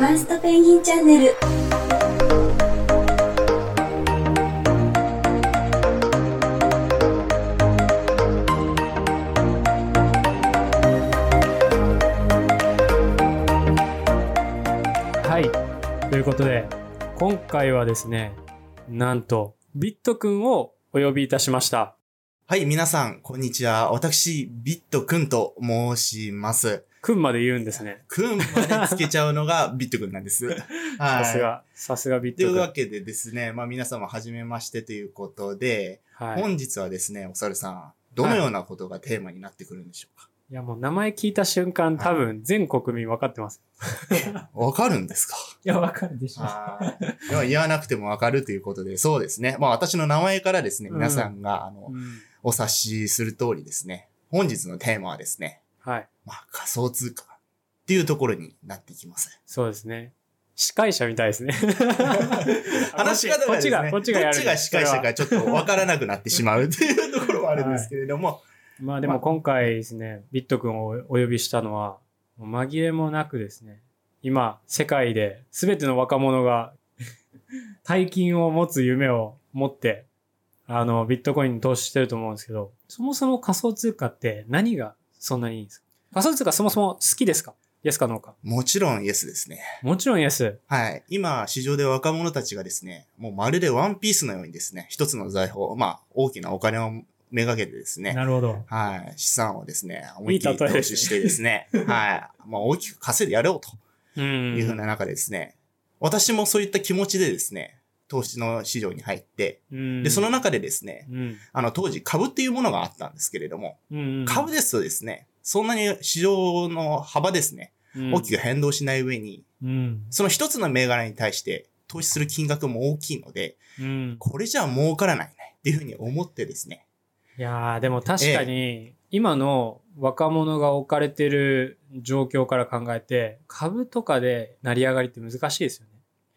ファーストペンギンチャンネルはい。ということで、今回はですね、なんと、ビットくんをお呼びいたしました。はい、皆さん、こんにちは。私、ビットくんと申します。くんまで言うんですね。くんまでつけちゃうのが ビットくんなんです。はい。さすが、さすがビッというトくん。わけでですね、まあ皆様、はじめましてということで、はい。本日はですね、お猿さん、どのようなことがテーマになってくるんでしょうか？いやもう名前聞いた瞬間多分全国民分かってます。わかるんですか？いや、分かるでしはい。でも言わなくてもわかるということで、そうですね。まあ私の名前からですね、うん皆さんが、あの、うん。お察しする通りですね、本日のテーマはですね、はい。まあ仮想通貨っていうところになってきます。そうですね。司会者みたいですね。話し方がですね、こっちが、こっちが司会者かちょっとわからなくなってしまうっていう ところはあるんですけれども、まあでも今回ですね、ビット君をお呼びしたのは、紛れもなくですね、今、世界で全ての若者が 大金を持つ夢を持って、あの、ビットコインに投資してると思うんですけど、そもそも仮想通貨って何がそんなにいいんですか？仮想通貨そもそも好きですか？イエスかノーか？もちろんイエスですね。もちろんイエス。はい。今、市場で若者たちがですね、もうまるでワンピースのようにですね、一つの財宝、まあ、大きなお金をめがけてですね、なるほど。はい。資産をですね、思いっきりいい例えですね投資してですね、はい。まあ、大きく稼いでやろうとうん。いうふうな中でですね、私もそういった気持ちでですね、投資の市場に入って、うん。で、その中でですね、うん。あの、当時株っていうものがあったんですけれども、うん。株ですとですね、そんなに市場の幅ですね、うん大きく変動しない上に、うん。その一つの銘柄に対して投資する金額も大きいので、うん。これじゃ儲からないねっていうふうに思ってですね。いやー、でも確かに、今の若者が置かれてる状況から考えて、株とかで成り上がりって難しいですよね。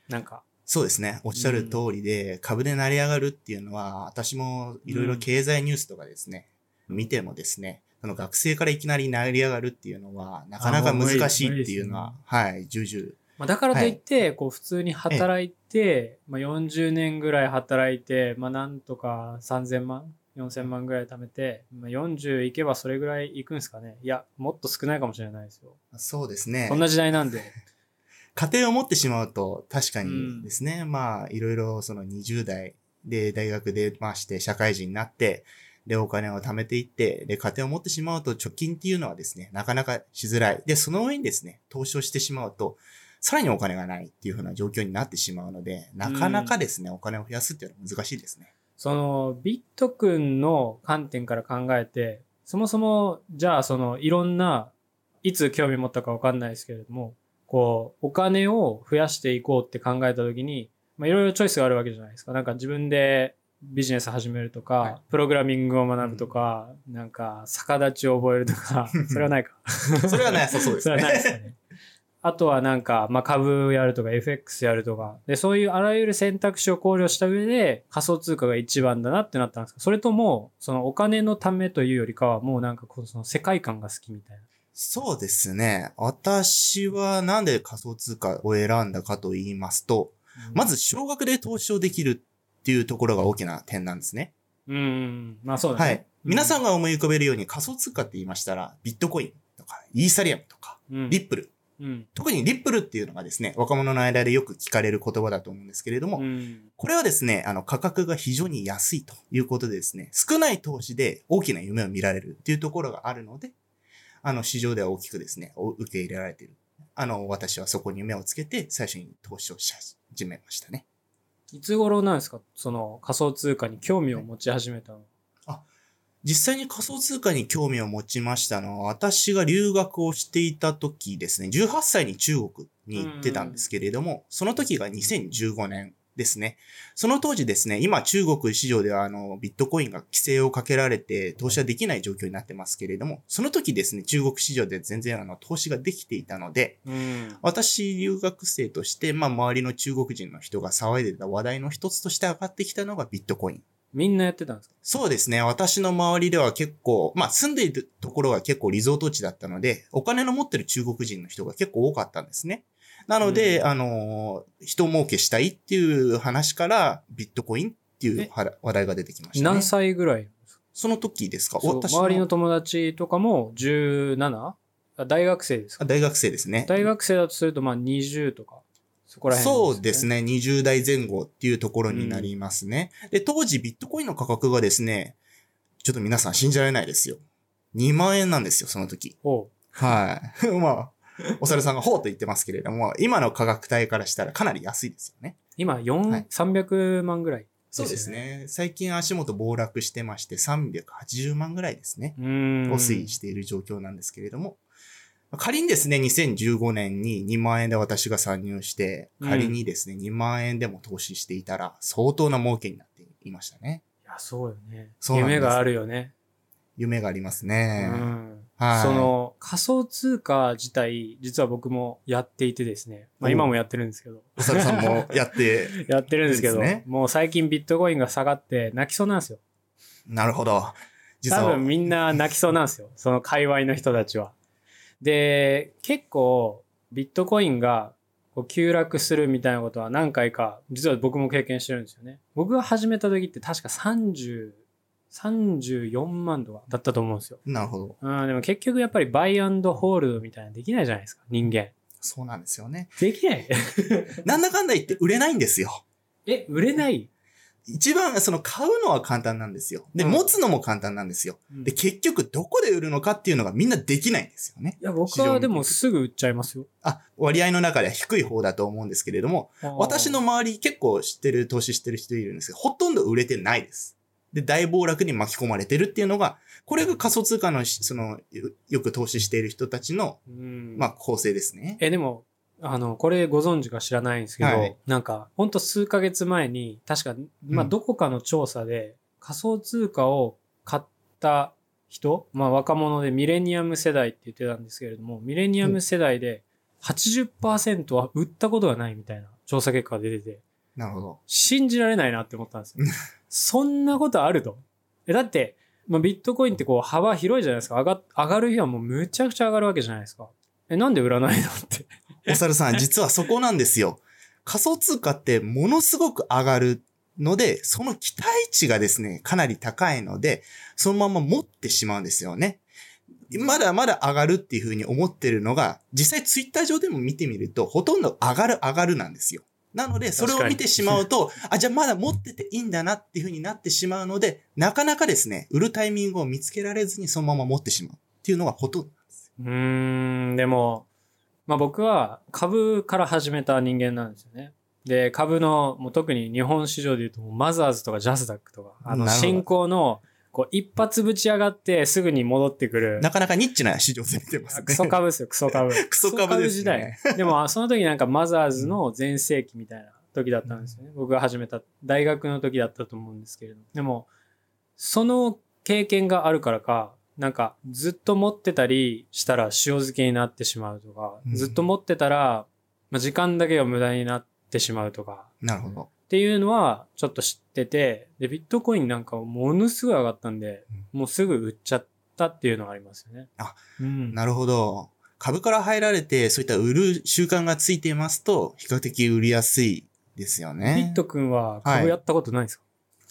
なんか。そうですね。おっしゃる通りで、株で成り上がるっていうのは、私もいろいろ経済ニュースとかですね、見てもですね、その学生からいきなり成り上がるっていうのは、なかなか難しいっていうのは、はい、重々。まあ、だからといって、こう普通に働いて、まあ、40年ぐらい働いて、まあ、なんとか3000万4000万ぐらい貯めて、まあ、40いけばそれぐらいいくんですかねいや、もっと少ないかもしれないですよ。そうですねそん。な時代なんで。家庭を持ってしまうと、確かにですね、まあ、いろいろその20代で大学出まして、社会人になって、で、お金を貯めていって、で、家庭を持ってしまうと、貯金っていうのはですね、なかなかしづらい。で、その上にですね、投資をしてしまうと、さらにお金がないっていうふうな状況になってしまうので、なかなかですね、お金を増やすっていうのは難しいですね。そのビット君の観点から考えて、そもそも、じゃあそのいろんな、いつ興味持ったかわかんないですけれども、こう、お金を増やしていこうって考えたときに、まあいろいろチョイスがあるわけじゃないですか。なんか自分でビジネス始めるとか、はいプログラミングを学ぶとか、なんか逆立ちを覚えるとか、それはないか。それはなさそうですそれはないです。ね。あとはなんか、まあ、株やるとか FX やるとか。で、そういうあらゆる選択肢を考慮した上で仮想通貨が一番だなってなったんですかそれとも、そのお金のためというよりかはもうなんかこうその世界観が好きみたいな。そうですね。私はなんで仮想通貨を選んだかと言いますと、まず少額で投資をできるっていうところが大きな点なんですね。うん、うん、まあそうだね。はい。皆さん、んが思い浮かべるように仮想通貨って言いましたら、ビットコインとか、イーサリアムとか、うん、リップル。うん、特にリップルっていうのがですね、若者の間でよく聞かれる言葉だと思うんですけれども、うん、これはですね、あの価格が非常に安いということでですね、少ない投資で大きな夢を見られるっていうところがあるので、あの市場では大きくですね、お受け入れられている。あの、私はそこに目をつけて最初に投資をし始めましたね。いつ頃なんですか？その仮想通貨に興味を持ち始めたの。実際に仮想通貨に興味を持ちましたのは、私が留学をしていた時ですね、18歳に中国に行ってたんですけれども、その時が2015年ですね。その当時ですね、今中国市場ではあの、ビットコインが規制をかけられて投資はできない状況になってますけれども、その時ですね、中国市場で全然あの、投資ができていたので、うん。私留学生として、まあ周りの中国人の人が騒いでた話題の一つとして上がってきたのがビットコイン。みんなやってたんですか？そうですね。私の周りでは結構、まあ住んでいるところが結構リゾート地だったので、お金の持ってる中国人の人が結構多かったんですね。なので、うんあのー、人儲けしたいっていう話から、ビットコインっていうは話題が出てきましたね。何歳ぐらい？その時ですか？周りの友達とかも 17? あ大学生ですか？あ大学生ですね。大学生だとするとまあ20とか、そこら辺、そうです。ね。20代前後っていうところになりますね。で、当時ビットコインの価格がですね、ちょっと皆さん信じられないですよ。2万円なんですよ、その時。はい。まあ、お猿さんがほうと言ってますけれども、今の価格帯からしたらかなり安いですよね。今4、はい300万ぐらい、そうです。ね。最近足元暴落してまして、380万ぐらいですね。うーん。を推移している状況なんですけれども、仮にですね、2015年に2万円で私が参入して、うん仮にですね、2万円でも投資していたら、相当な儲けになっていましたね。いや、そうよね。そう夢があるよね。夢がありますうね。ん。はい。そ、の仮想通貨自体、実は僕もやっていてですね。まあお今もやってるんですけど。お猿さんもやって、やってるんですけど、もう最近ビットコインが下がって泣きそうなんですよ。なるほど。実は、多分みんな泣きそうなんですよ。その界隈の人たちは。で、結構ビットコインがこう急落するみたいなことは何回か、実は僕も経験してるんですよね。僕が始めた時って確か30、34万とかだったと思うんですよ。なるほど。うん、でも結局やっぱりバイアンドホールドみたいなのできないじゃないですか、人間。そうなんですよね。できない なんだかんだ言って売れないんですよ。え、売れない？一番、その買うのは簡単なんですよ。で、うん持つのも簡単なんですよ。で、結局どこで売るのかっていうのがみんなできないんですよね。いや、僕はでもすぐ売っちゃいますよ。あ、割合の中では低い方だと思うんですけれども、私の周り結構知ってる、投資してる人いるんですけど、ほとんど売れてないです。で、大暴落に巻き込まれてるっていうのが、これが仮想通貨のし、その、よよく投資している人たちの、うん、まあ、構成ですね。え、でも、あの、これご存知か知らないんですけど、はいなんか、ほんと数ヶ月前に、確か、まあ、うんどこかの調査で、仮想通貨を買った人、まあ、若者でミレニアム世代って言ってたんですけれども、ミレニアム世代で80%は売ったことがないみたいな調査結果が出てて、なるほど。信じられないなって思ったんですよ。そんなことあると？だって、まあ、ビットコインってこう幅広いじゃないですか。上が、上がる日はもうむちゃくちゃ上がるわけじゃないですか。え、なんで売らないのって。お猿さん、実はそこなんですよ。仮想通貨ってものすごく上がるので、その期待値がですね、かなり高いので、そのまま持ってしまうんですよね。まだまだ上がるっていうふうに思ってるのが、実際ツイッター上でも見てみると、ほとんど上がる上がるなんですよ。なので、それを見てしまうと、あ、じゃあまだ持ってていいんだなっていうふうになってしまうので、なかなかですね、売るタイミングを見つけられずにそのまま持ってしまうっていうのがほとんどなんですよ。うーん、でも、まあ僕は株から始めた人間なんですよね。で、株の、もう特に日本市場で言うと、マザーズとかジャスダックとか、あの、新興の、こう、一発ぶち上がってすぐに戻ってくる。なかなかニッチな市場で見てますね。クソ株ですよ、クソ株。クソ株です時代ね。。でも、その時なんかマザーズの全盛期みたいな時だったんですよね。僕が始めた、大学の時だったと思うんですけれども。でも、その経験があるからか、なんかずっと持ってたりしたら塩漬けになってしまうとか、うんずっと持ってたら、まあ、時間だけが無駄になってしまうとか、なるほど。っていうのはちょっと知ってて、で、ビットコインなんかものすごい上がったんで、もうすぐ売っちゃったっていうのがありますよね。あ、うん。なるほど。株から入られて、そういった売る習慣がついていますと、比較的売りやすいですよね。ビット君は株やったことないですか、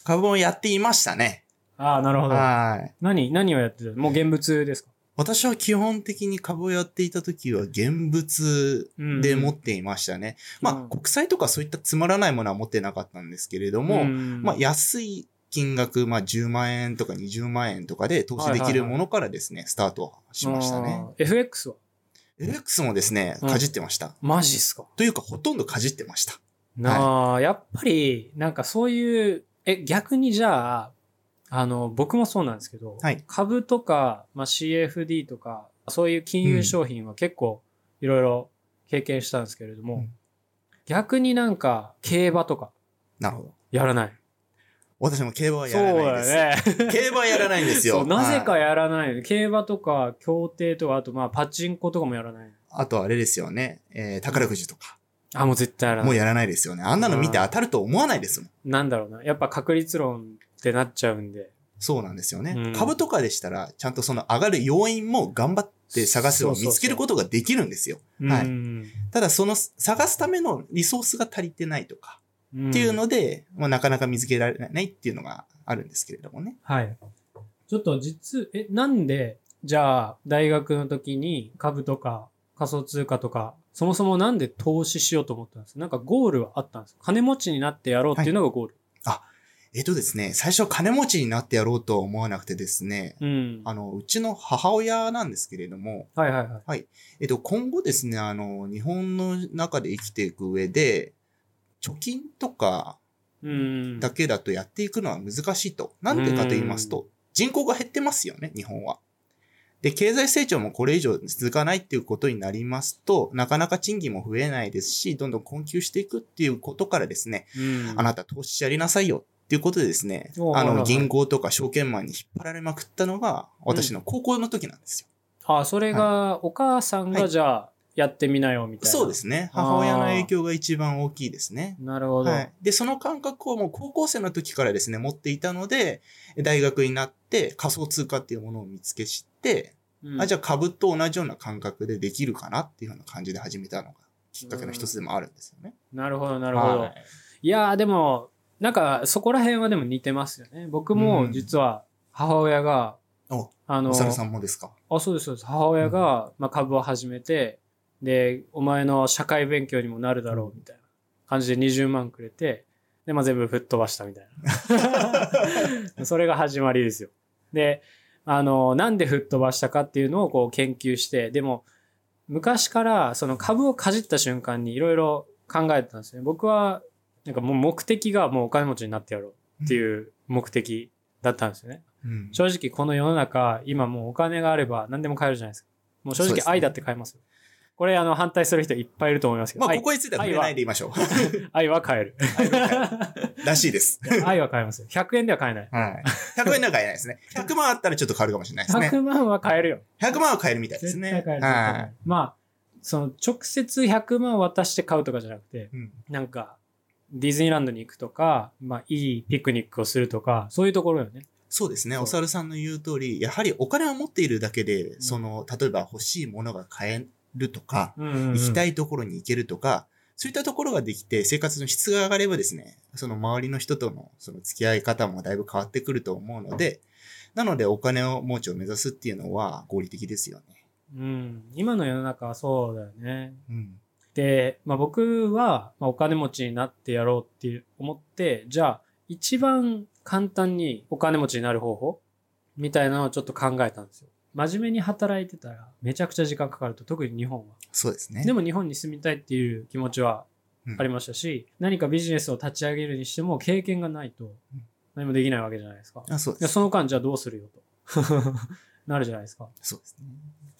株もやっていましたね。ああ、なるほど。はい。何、何をやってた？もう現物ですか？私は基本的に株をやっていた時は現物で持っていましたね。まあ、うん。国債とかそういったつまらないものは持ってなかったんですけれども、ん。まあ、安い金額、まあ、10万円とか20万円とかで投資できるものからですね、スタートしましたね。FX は？FX もですね、うん。かじってました。マジっすか？というか、ほとんどかじってました。なあ、やっぱり、なんかそういう、え、逆にじゃあ、あの、僕もそうなんですけど、はい株とか、まあ、CFD とか、そういう金融商品は結構いろいろ経験したんですけれども、うん逆になんか競馬とかなるほど。やらない。私も競馬はやらないです。そうだよね。競馬はやらないんですよ。なぜかはいやらない。競馬とか、競艇とか、あとまあパチンコとかもやらない。あとあれですよね。えー、宝くじとか。あ、もう絶対やらない。もうやらないですよね。あんなの見て当たると思わないですもん。なんだろうな。やっぱ確率論ってなっちゃうんで。そうなんですよね。うん株とかでしたら、ちゃんとその上がる要因も頑張っって探せばそうそうそう見つけることができるんですよ。はいうんただその探すためのリソースが足りてないとかうんっていうので、まあ、なかなか見つけられないっていうのがあるんですけれどもね。はい。ちょっと実、え、なんで、じゃあ、大学の時に株とか仮想通貨とか、そもそもなんで投資しようと思ったんです？かなんかゴールはあったんですか？金持ちになってやろうっていうのがゴール。えっとですね、最初金持ちになってやろうとは思わなくてですね、うん。あの、うちの母親なんですけれども、はいはいはい。えっと、今後ですね、あの、日本の中で生きていく上で、貯金とかうん。だけだとやっていくのは難しいと。なんでかと言いますと、人口が減ってますよね、日本は。で、経済成長もこれ以上続かないっていうことになりますと、なかなか賃金も増えないですし、どんどん困窮していくっていうことからですね、うんあなた投資やりなさいよっていうことでですね、あの、銀行とか証券マンに引っ張られまくったのが、私の高校の時なんですよ。あ、それが、お母さんがはいじゃあ、やってみなよみたいな。そうですね。母親の影響が一番大きいですね。なるほど。はい。で、その感覚をもう高校生の時からですね、持っていたので、大学になって仮想通貨っていうものを見つけ知って、うんあ、じゃあ株と同じような感覚でできるかなっていうような感じで始めたのがきっかけの一つでもあるんですよね。なるほど、なるほど。はいいやーでも、なんかそこら辺はでも似てますよね。僕も実は母親が、お、あのお、猿さんもですか？あ、そうです、そうです。母親が、まあ、株を始めて、で、お前の社会勉強にもなるだろうみたいな感じで20万くれて、で、まあ、全部吹っ飛ばしたみたいな。それが始まりですよ。で、あの、なんで吹っ飛ばしたかっていうのをこう研究して、でも、昔からその株をかじった瞬間にいろいろ考えてたんですね。僕は、なんかもう目的がもうお金持ちになってやろうっていう目的だったんですよね。うん。正直この世の中、今もうお金があれば何でも買えるじゃないですか。もう正直愛だって買えますよ。これあの反対する人いっぱいいると思いますけど、まあ、愛ここについては触れないでいましょう。愛は買える。らしいです。愛は買えますよ。100円では買えない。はい。100円では買えないですね。100万あったらちょっと変わるかもしれないですね。100万は買えるよ。100万は買えるみたいですね。絶対買える。はるまあ、その直接100万渡して買うとかじゃなくて、い。うんなんか、ディズニーランドに行くとか、まあ、いいピクニックをするとか、そういうところよね。そうですね。お猿さんの言う通り、やはりお金を持っているだけで、その、例えば欲しいものが買えるとか、行きたい。いところに行けるとか、そういったところができて、生活の質が上がればですね、その周りの人とのその付き合い方もだいぶ変わってくると思うので、なのでお金を持ちを目指すっていうのは合理的ですよね。うん。今の世の中はそうだよね。うん。で、まあ、僕は、まあ、お金持ちになってやろうっていう思って、じゃあ、一番簡単にお金持ちになる方法みたいなのをちょっと考えたんですよ。真面目に働いてたらめちゃくちゃ時間かかると、特に日本は。そうですね。でも日本に住みたいっていう気持ちはありましたし、何かビジネスを立ち上げるにしても経験がないと何もできないわけじゃないですか。あ、そう。その間じゃあどうするよと。なるじゃないですか。そうですね。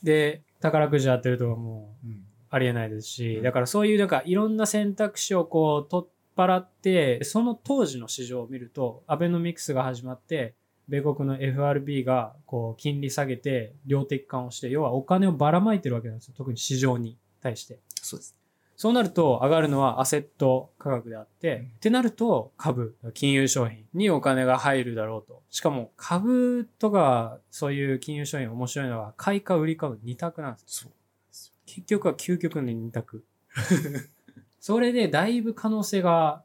で、宝くじ当てるとかもううん。ありえないですし、うんだからそういうなんかいろんな選択肢をこう取っ払って、その当時の市場を見ると、アベノミクスが始まって、米国の FRB がこう金利下げて量的緩和して、要はお金をばらまいてるわけなんですよ。特に市場に対して。そうです。そうなると上がるのはアセット価格であって、うんってなると株、金融商品にお金が入るだろうと。しかも株とかそういう金融商品面白いのは買いか売りかの二択なんですよそう。結局は究極の二択。それでだいぶ可能性が、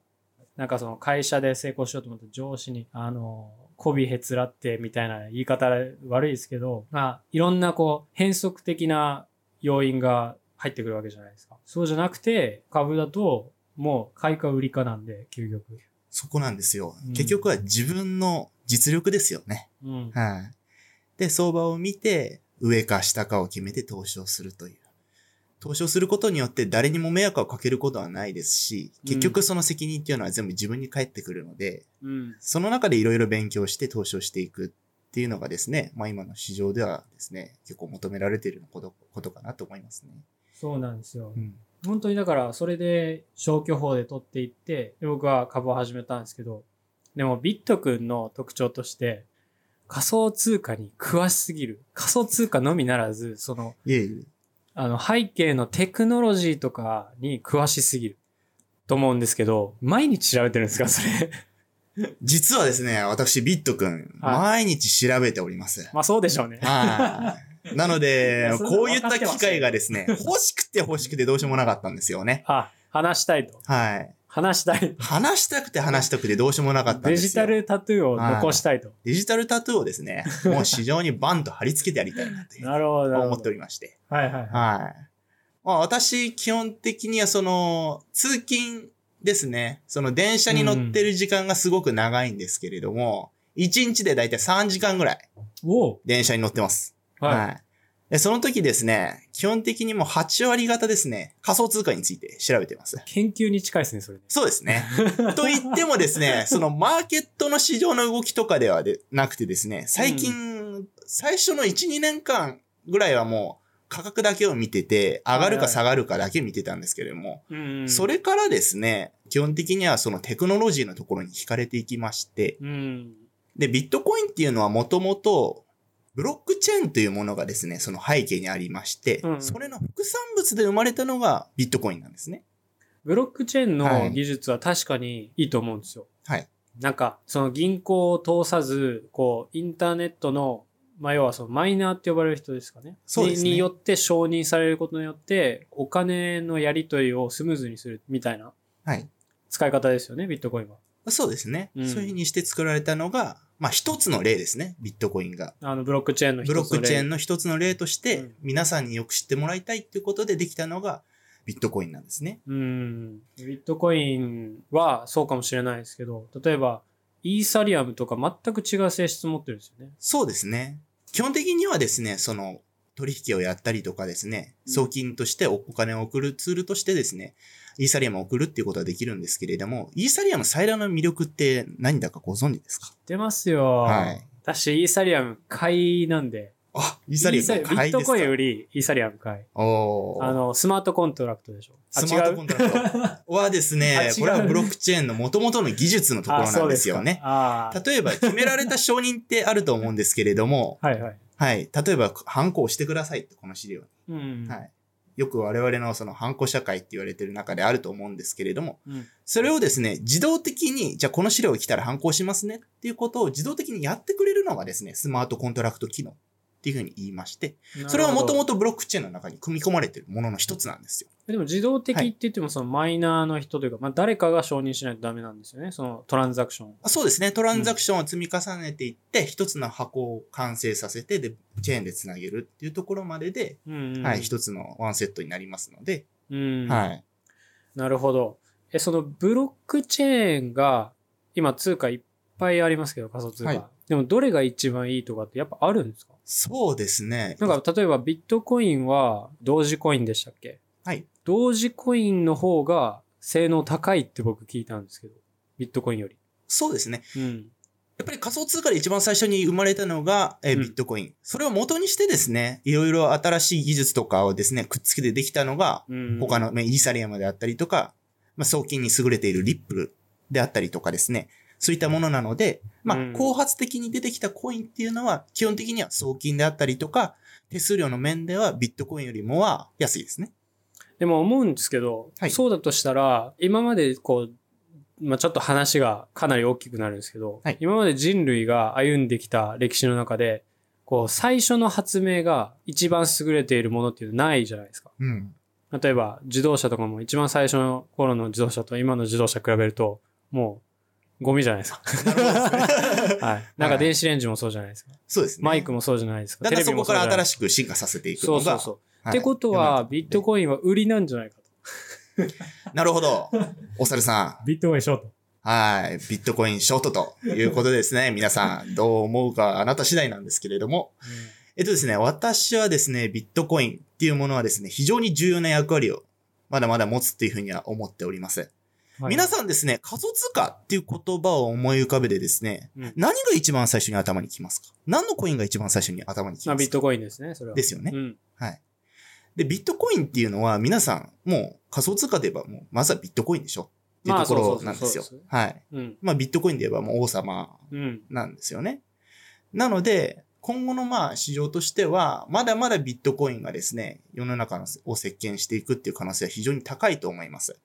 なんかその会社で成功しようと思って上司に、あの、媚びへつらってみたいな言い方悪いですけど、まあ、いろんなこう変則的な要因が入ってくるわけじゃないですか。そうじゃなくて、株だともう買いか売りかなんで、究極。そこなんですよ。うん結局は自分の実力ですよね。うん。はい。で、相場を見て、上か下かを決めて投資をするという。投資をすることによって誰にも迷惑をかけることはないですし、結局その責任っていうのは全部自分に返ってくるので、うん。その中でいろいろ勉強して投資をしていくっていうのがですね、まあ今の市場ではですね、結構求められていることことかなと思いますね。そうなんですよ。うん。本当にだから、それで消去法で取っていって、で僕は株を始めたんですけど、でもビット君の特徴として、仮想通貨に詳しすぎる。仮想通貨のみならず、その、いえいえ。あの、背景のテクノロジーとかに詳しすぎる。と思うんですけど、毎日調べてるんですか？それ。実はですね、私ビットくん、は毎日調べております。まあそうでしょうね。はい。なのでいや、それこういった機会がですね、欲しくて欲しくてどうしようもなかったんですよね。あ、話したいと。はい。話したい。話したくて話したくてどうしようもなかったんですよ。デジタルタトゥーを残したいと。デジタルタトゥーをですね、もう市場にバンと貼り付けてやりたいなというなるほど。思っておりまして。はいはいはい。はい。まあ私、基本的にはその、通勤ですね。その電車に乗ってる時間がすごく長いんですけれども、1日でだいたい3時間ぐらい電車に乗ってます。はい。はい。で、その時ですね、基本的にもう8割方ですね、仮想通貨について調べてます。研究に近いですね、それね。そうですね。と言ってもですね、そのマーケットの市場の動きとかではでなくてですね、最近、最初の1、2年間ぐらいはもう価格だけを見てて、上がるか下がるかだけ見てたんですけれども、うんそれからですね、基本的にはそのテクノロジーのところに惹かれていきまして、うん。で、ビットコインっていうのはもともと、ブロックチェーンというものがですね、その背景にありまして、うんそれの副産物で生まれたのがビットコインなんですね。ブロックチェーンはいの技術は確かにいいと思うんですよ。はい。なんか、その銀行を通さず、こう、インターネットの、まあ、要はそのマイナーって呼ばれる人ですかね。そうですねにによって承認されることによって、お金のやり取りをスムーズにするみたいなはい。使い方ですよね、ビットコインは。そうですね。うんそういうふうにして作られたのが、まあ一つの例ですね。ビットコインが。あの、ブロックチェーンの一つブの例ロックチェーンの一つの例として、うん皆さんによく知ってもらいたいっていうことでできたのがビットコインなんですね。うん。ビットコインはそうかもしれないですけど、例えば、イーサリアムとか全く違う性質持ってるんですよね。そうですね。基本的にはですね、その取引をやったりとかですね、うん送金としてお金を送るツールとしてですね、イーサリアムを送るっていうことはできるんですけれども、イーサリアム最大の魅力って何だかご存知ですか？出ますよ。はい。私、イーサリアム買いなんで。あ、イーサリアムイーサビットコインより。りイーサリアム買い。おーあの、スマートコントラクトでしょ。あスマートコントラクトはですあねこれはブロックチェーンの元々の技術のところなんですよね。例えば、決められた承認ってあると思うんですけれども、はいはい。はい。例えば、ハンコしてくださいって、この資料に。うん。はい。よく我々のそのハンコ社会って言われてる中であると思うんですけれども、うん。それをですね、自動的に、じゃあこの資料が来たらハンコしますねっていうことを自動的にやってくれるのがですね、スマートコントラクト機能。っていうふうに言いまして、それはもともと。とブロックチェーンの中に組み込まれているものの一つなんですよ。でも自動的はいって言ってもそのマイナーの人というか、まあ誰かが承認しないとダメなんですよね。そのトランザクション。あそうですね。トランザクションを積み重ねていって、一つの箱を完成させて、で、チェーンでつなげるっていうところまでで、うんうんはい、一つのワンセットになりますので、うん。はい。なるほど。え、そのブロックチェーンが、今通貨いっぱいありますけど、仮想通貨。はいでもどれが一番いいとかってやっぱあるんですか？そうですね。なんか例えばビットコインは同時コインでしたっけ？はい。同時コインの方が性能高いって僕聞いたんですけど、ビットコインより。そうですね。うん。やっぱり仮想通貨で一番最初に生まれたのが、えーうんビットコイン。それを元にしてですね、いろいろ新しい技術とかをですね、くっつけてできたのが、うん、他の、まあイーサリアムであったりとか、まあ、送金に優れているリップルであったりとかですね、そういったものなので、まあうん、後発的に出てきたコインっていうのは、基本的には送金であったりとか、手数料の面ではビットコインよりもは安いですね。でも思うんですけど、はいそうだとしたら、今までこう、まあ、ちょっと話がかなり大きくなるんですけど、はい今まで人類が歩んできた歴史の中で、こう、最初の発明が一番優れているものっていうのはないじゃないですか。うん。例えば、自動車とかも一番最初の頃の自動車と今の自動車比べると、もう、ゴミじゃないですか。なるほどですね。はい。なんか電子レンジもそうじゃないですか。そうですね。マイクもそうじゃないですか。だんだんそこから新ししく進化させていくのが。そうそうそう。はいってことは、ビットコインは売りなんじゃないかと。なるほど。お猿さん。ビットコインショート。はい。ビットコインショートということですね。皆さん、どう思うかあなた次第なんですけれども。えっとですね、私はですね、ビットコインっていうものはですね、非常に重要な役割をまだまだ持つっていうふうには思っております。はい皆さんですね、仮想通貨っていう言葉を思い浮かべてですね、うん何が一番最初に頭にきますか？何のコインが一番最初に頭にきまあ、ますかビットコインですね、それは。ですよねうん。はい。で、ビットコインっていうのは皆さん、もう仮想通貨で言えばもう、まずはビットコインでしょ？っていうまあところなんですよ。はい。うん。まあビットコインで言えばもう王様うん。なんですよね。なので、今後のまあ市場としては、まだまだビットコインがですね、世の中を席巻していくっていう可能性は非常に高いと思います。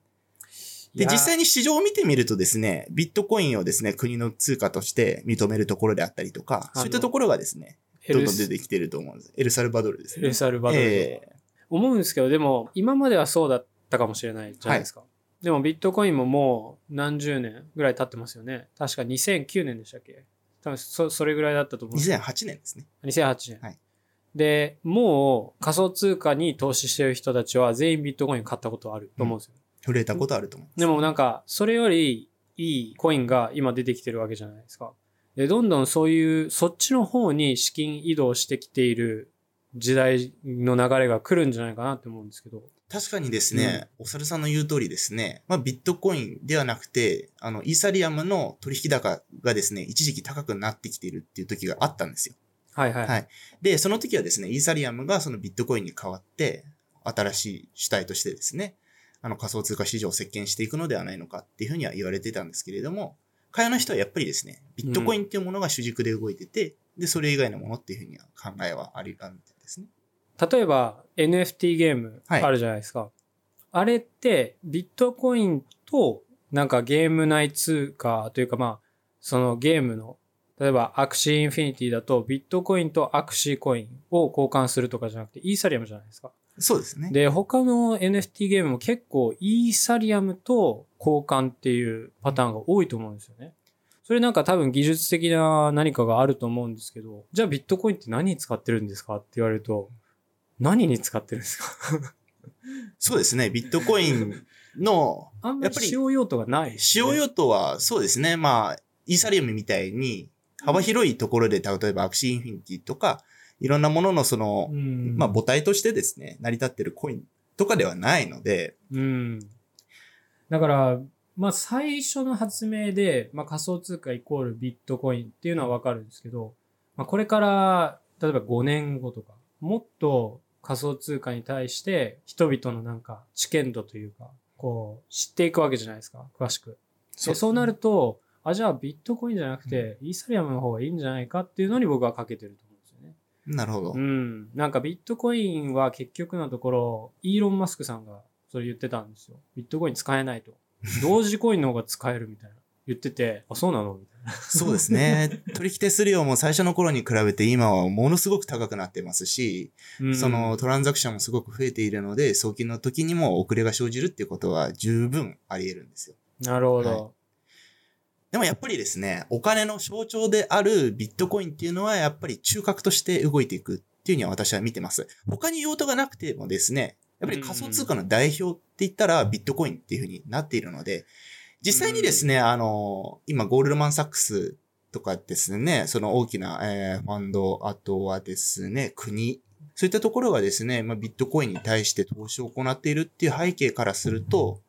で、実際に市場を見てみるとですね、ビットコインをですね、国の通貨として認めるところであったりとか、そういったところがですね、どんどん出てきてると思うんです。エルサルバドルですね。エルサルバドルええ思うんですけど、でも今まではそうだったかもしれないじゃないですか。でもビットコインももう何十年ぐらい経ってますよね。確か2009年でしたっけ？多分そそれぐらいだったと思うんです2008年ですね。2008年。はいで、もう仮想通貨に投資してる人たちは全員ビットコイン買ったことあると思うんですよ。触れたことあると思う。でもなんか、それよりいいコインが今出てきてるわけじゃないですか。で、どんどんそういう、そっちの方に資金移動してきている時代の流れが来るんじゃないかなって思うんですけど。確かにですね、お猿さんの言う通りですね、まあ、ビットコインではなくて、あの、イーサリアムの取引高がですね、一時期高くなってきているっていう時があったんですよ。はいはい。はいで、その時はですね、イーサリアムがそのビットコインに変わって、新しい主体としてですね、あの仮想通貨市場を席巻していくのではないのかっていうふうには言われてたんですけれども、会話の人はやっぱりですね、ビットコインっていうものが主軸で動いてて、で、それ以外のものっていうふうには考えはあり、あるんですね。例えば NFT ゲームはいあるじゃないですか。あれってビットコインとなんかゲーム内通貨というかまあ、そのゲームの、例えばアクシーインフィニティだとビットコインとアクシーコインを交換するとかじゃなくてイーサリアムじゃないですか。そうですね。で、他の NFT ゲームも結構イーサリアムと交換っていうパターンが多いと思うんですよね。それなんか多分技術的な何かがあると思うんですけど、じゃあビットコインって何に使ってるんですかって言われると、何に使ってるんですか？そうですね。ビットコインの あんまやっぱり使用用途がないね、使用用途はそうですね。まあ、イーサリアムみたいに幅広いところで、例えばアクシーインフィニティとか、いろんなもののその、うん。まあ母体としてですね、成り立ってるコインとかではないので、うん。だから、まあ最初の発明で、まあ仮想通貨イコールビットコインっていうのはわかるんですけど、まあこれから、例えば5年後とか、もっと仮想通貨に対して人々のなんか知見度というか、こう知っていくわけじゃないですか、詳しく。でそうなると、あ、じゃあビットコインじゃなくて、イーサリアムの方がいいんじゃないかっていうのに僕はかけてる。なるほど。うん。なんかビットコインは結局のところ、イーロン・マスクさんがそれ言ってたんですよ。ビットコイン使えないと。同時コインの方が使えるみたいな。言ってて、あ、そうなのみたいな。そうですね。取引手数料も最初の頃に比べて今はものすごく高くなってますし、うんその、トランザクションもすごく増えているので、送金の時にも遅れが生じるっていうことは十分あり得るんですよ。なるほど。はでもやっぱりですね、お金の象徴であるビットコインっていうのはやっぱり中核として動いていくっていうには私は見てます。他に用途がなくてもですね、やっぱり仮想通貨の代表って言ったらビットコインっていうふうになっているので、実際にですね、あの、今ゴールドマンサックスとかですね、その大きな、えーファンド、あとはですね、国、そういったところがですね、まあ、ビットコインに対して投資を行っているっていう背景からすると、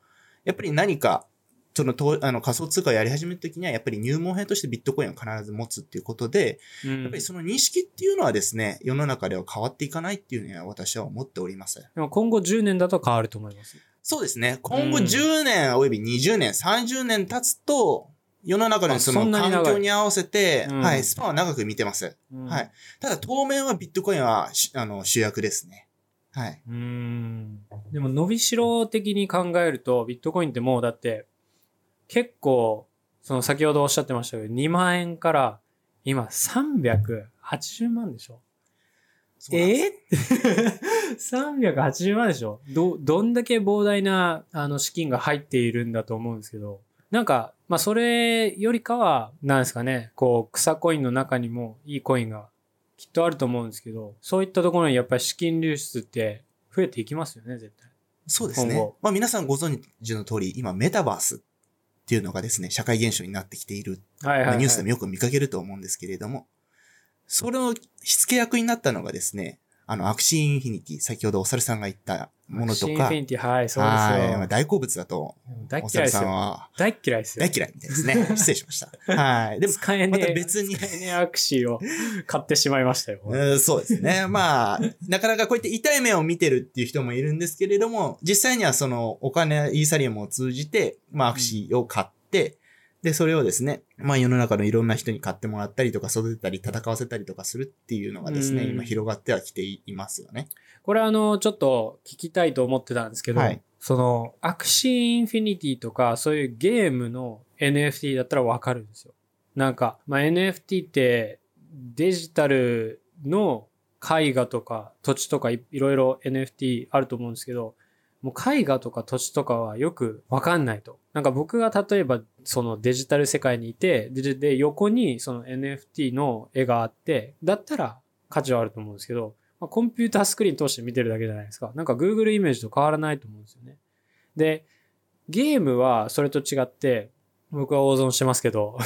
やっぱり何かそのとあの仮想通貨をやり始めた時には、やっぱり入門編としてビットコインを必ず持つっていうことで、うんやっぱりその認識っていうのはですね、世の中では変わっていかないっていうのは私は思っております。でも今後10年だと変わると思います。そうですね。今後うん10年および20年、30年経つと、世の中のその環境に合わせて、うんはい、スパンは長く見てます。うんはい。ただ当面はビットコインはしあの主役ですね。はい。うーん。でも伸びしろ的に考えると、ビットコインってもうだって、結構、その先ほどおっしゃってましたけど、2万円から今380万でしょ？そうなんですえ ?380 万でしょ？ど、どんだけ膨大な、あの、資金が入っているんだと思うんですけど、なんか、まあ、それよりかは、なんですかね、こう、草コインの中にもいいコインがきっとあると思うんですけど、そういったところにやっぱり資金流出って増えていきますよね、絶対。そうですね。まあ皆さんご存知の通り、今メタバースっていうのがですね、社会現象になってきているはいはい、はい。ニュースでもよく見かけると思うんですけれども、それの火付け役になったのがですね、あの、アクシーインフィニティ、先ほどお猿さんが言ったものとか、シンフィニティ、はい、そうはいですよ。まあ大好物だと、大お猿さん嫌いですよ。は大っ嫌いですよ。大嫌いみたいですね。失礼しました。はい。でも、使えねえ。また別に使えねえアクシーを買ってしまいましたよ。うんそうですね。まあ、なかなかこうやって痛い目を見てるっていう人もいるんですけれども、実際にはそのお金、イーサリアムを通じて、まあ、アクシーを買って、で、それをですね、まあ世の中のいろんな人に買ってもらったりとか育てたり戦わせたりとかするっていうのがですね、うん今広がってはきていますよね。これあの、ちょっと聞きたいと思ってたんですけど、はいその、アクシーインフィニティとか、そういうゲームの NFT だったらわかるんですよ。なんか、まあ、NFT ってデジタルの絵画とか土地とかいいろいろ NFT あると思うんですけど、もう絵画とか土地とかはよくわかんないと。なんか僕が例えばそのデジタル世界にいて、で、で横にその NFT の絵があって、だったら価値はあると思うんですけど、まあ、コンピュータースクリーン通して見てるだけじゃないですか。なんか Google イメージと変わらないと思うんですよね。で、ゲームはそれと違って、僕は大損してますけど、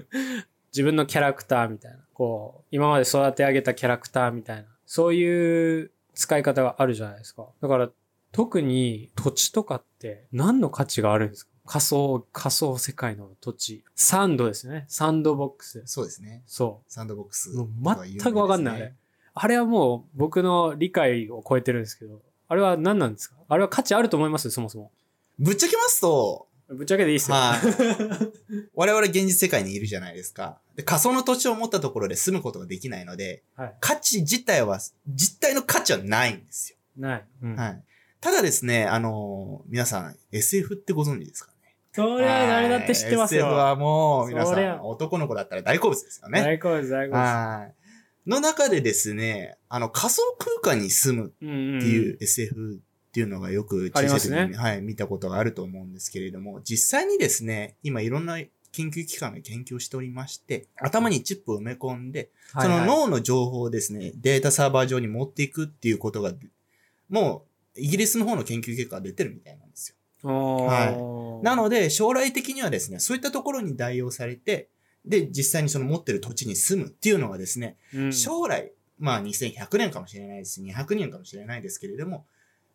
自分のキャラクターみたいな、こう、今まで育て上げたキャラクターみたいな、そういう使い方があるじゃないですか。だから、特に土地とかって何の価値があるんですか？仮想、仮想世界の土地。サンドですね。サンドボックス。そうですね。そサンドボックス、う。もう全くわかんない、あれ。あれはもう僕の理解を超えてるんですけど、あれは何なんですか？あれは価値あると思います？そもそも。ぶっちゃけますと、ぶっちゃけでいいっすよ。はい。我々現実世界にいるじゃないですか。で仮想の土地を持ったところで住むことができないので、はい。価値自体は、実体の価値はないんですよ。ない。うん。はい。ただですね、あのー皆さん、SF ってご存知ですか？ねそれは誰だって知ってますよ。はい SF はもう、皆さん、男の子だったら大好物ですよね。大好物、大好物。はい。の中でですね、あの、仮想空間に住む。っていう SF っていうのがよく小さい時に、はい、見たことがあると思うんですけれども、実際にですね、今いろんな研究機関が研究しておりまして、頭にチップを埋め込んで、はいはいその脳の情報をですね、データサーバー上に持っていくっていうことが、もう、イギリスの方の研究結果が出てるみたいなんですよ。おーなので、将来的にはですね、そういったところに代用されて、で、実際にその持ってる土地に住むっていうのがですね、うん将来、まあ2100年かもしれないですし、200年かもしれないですけれども、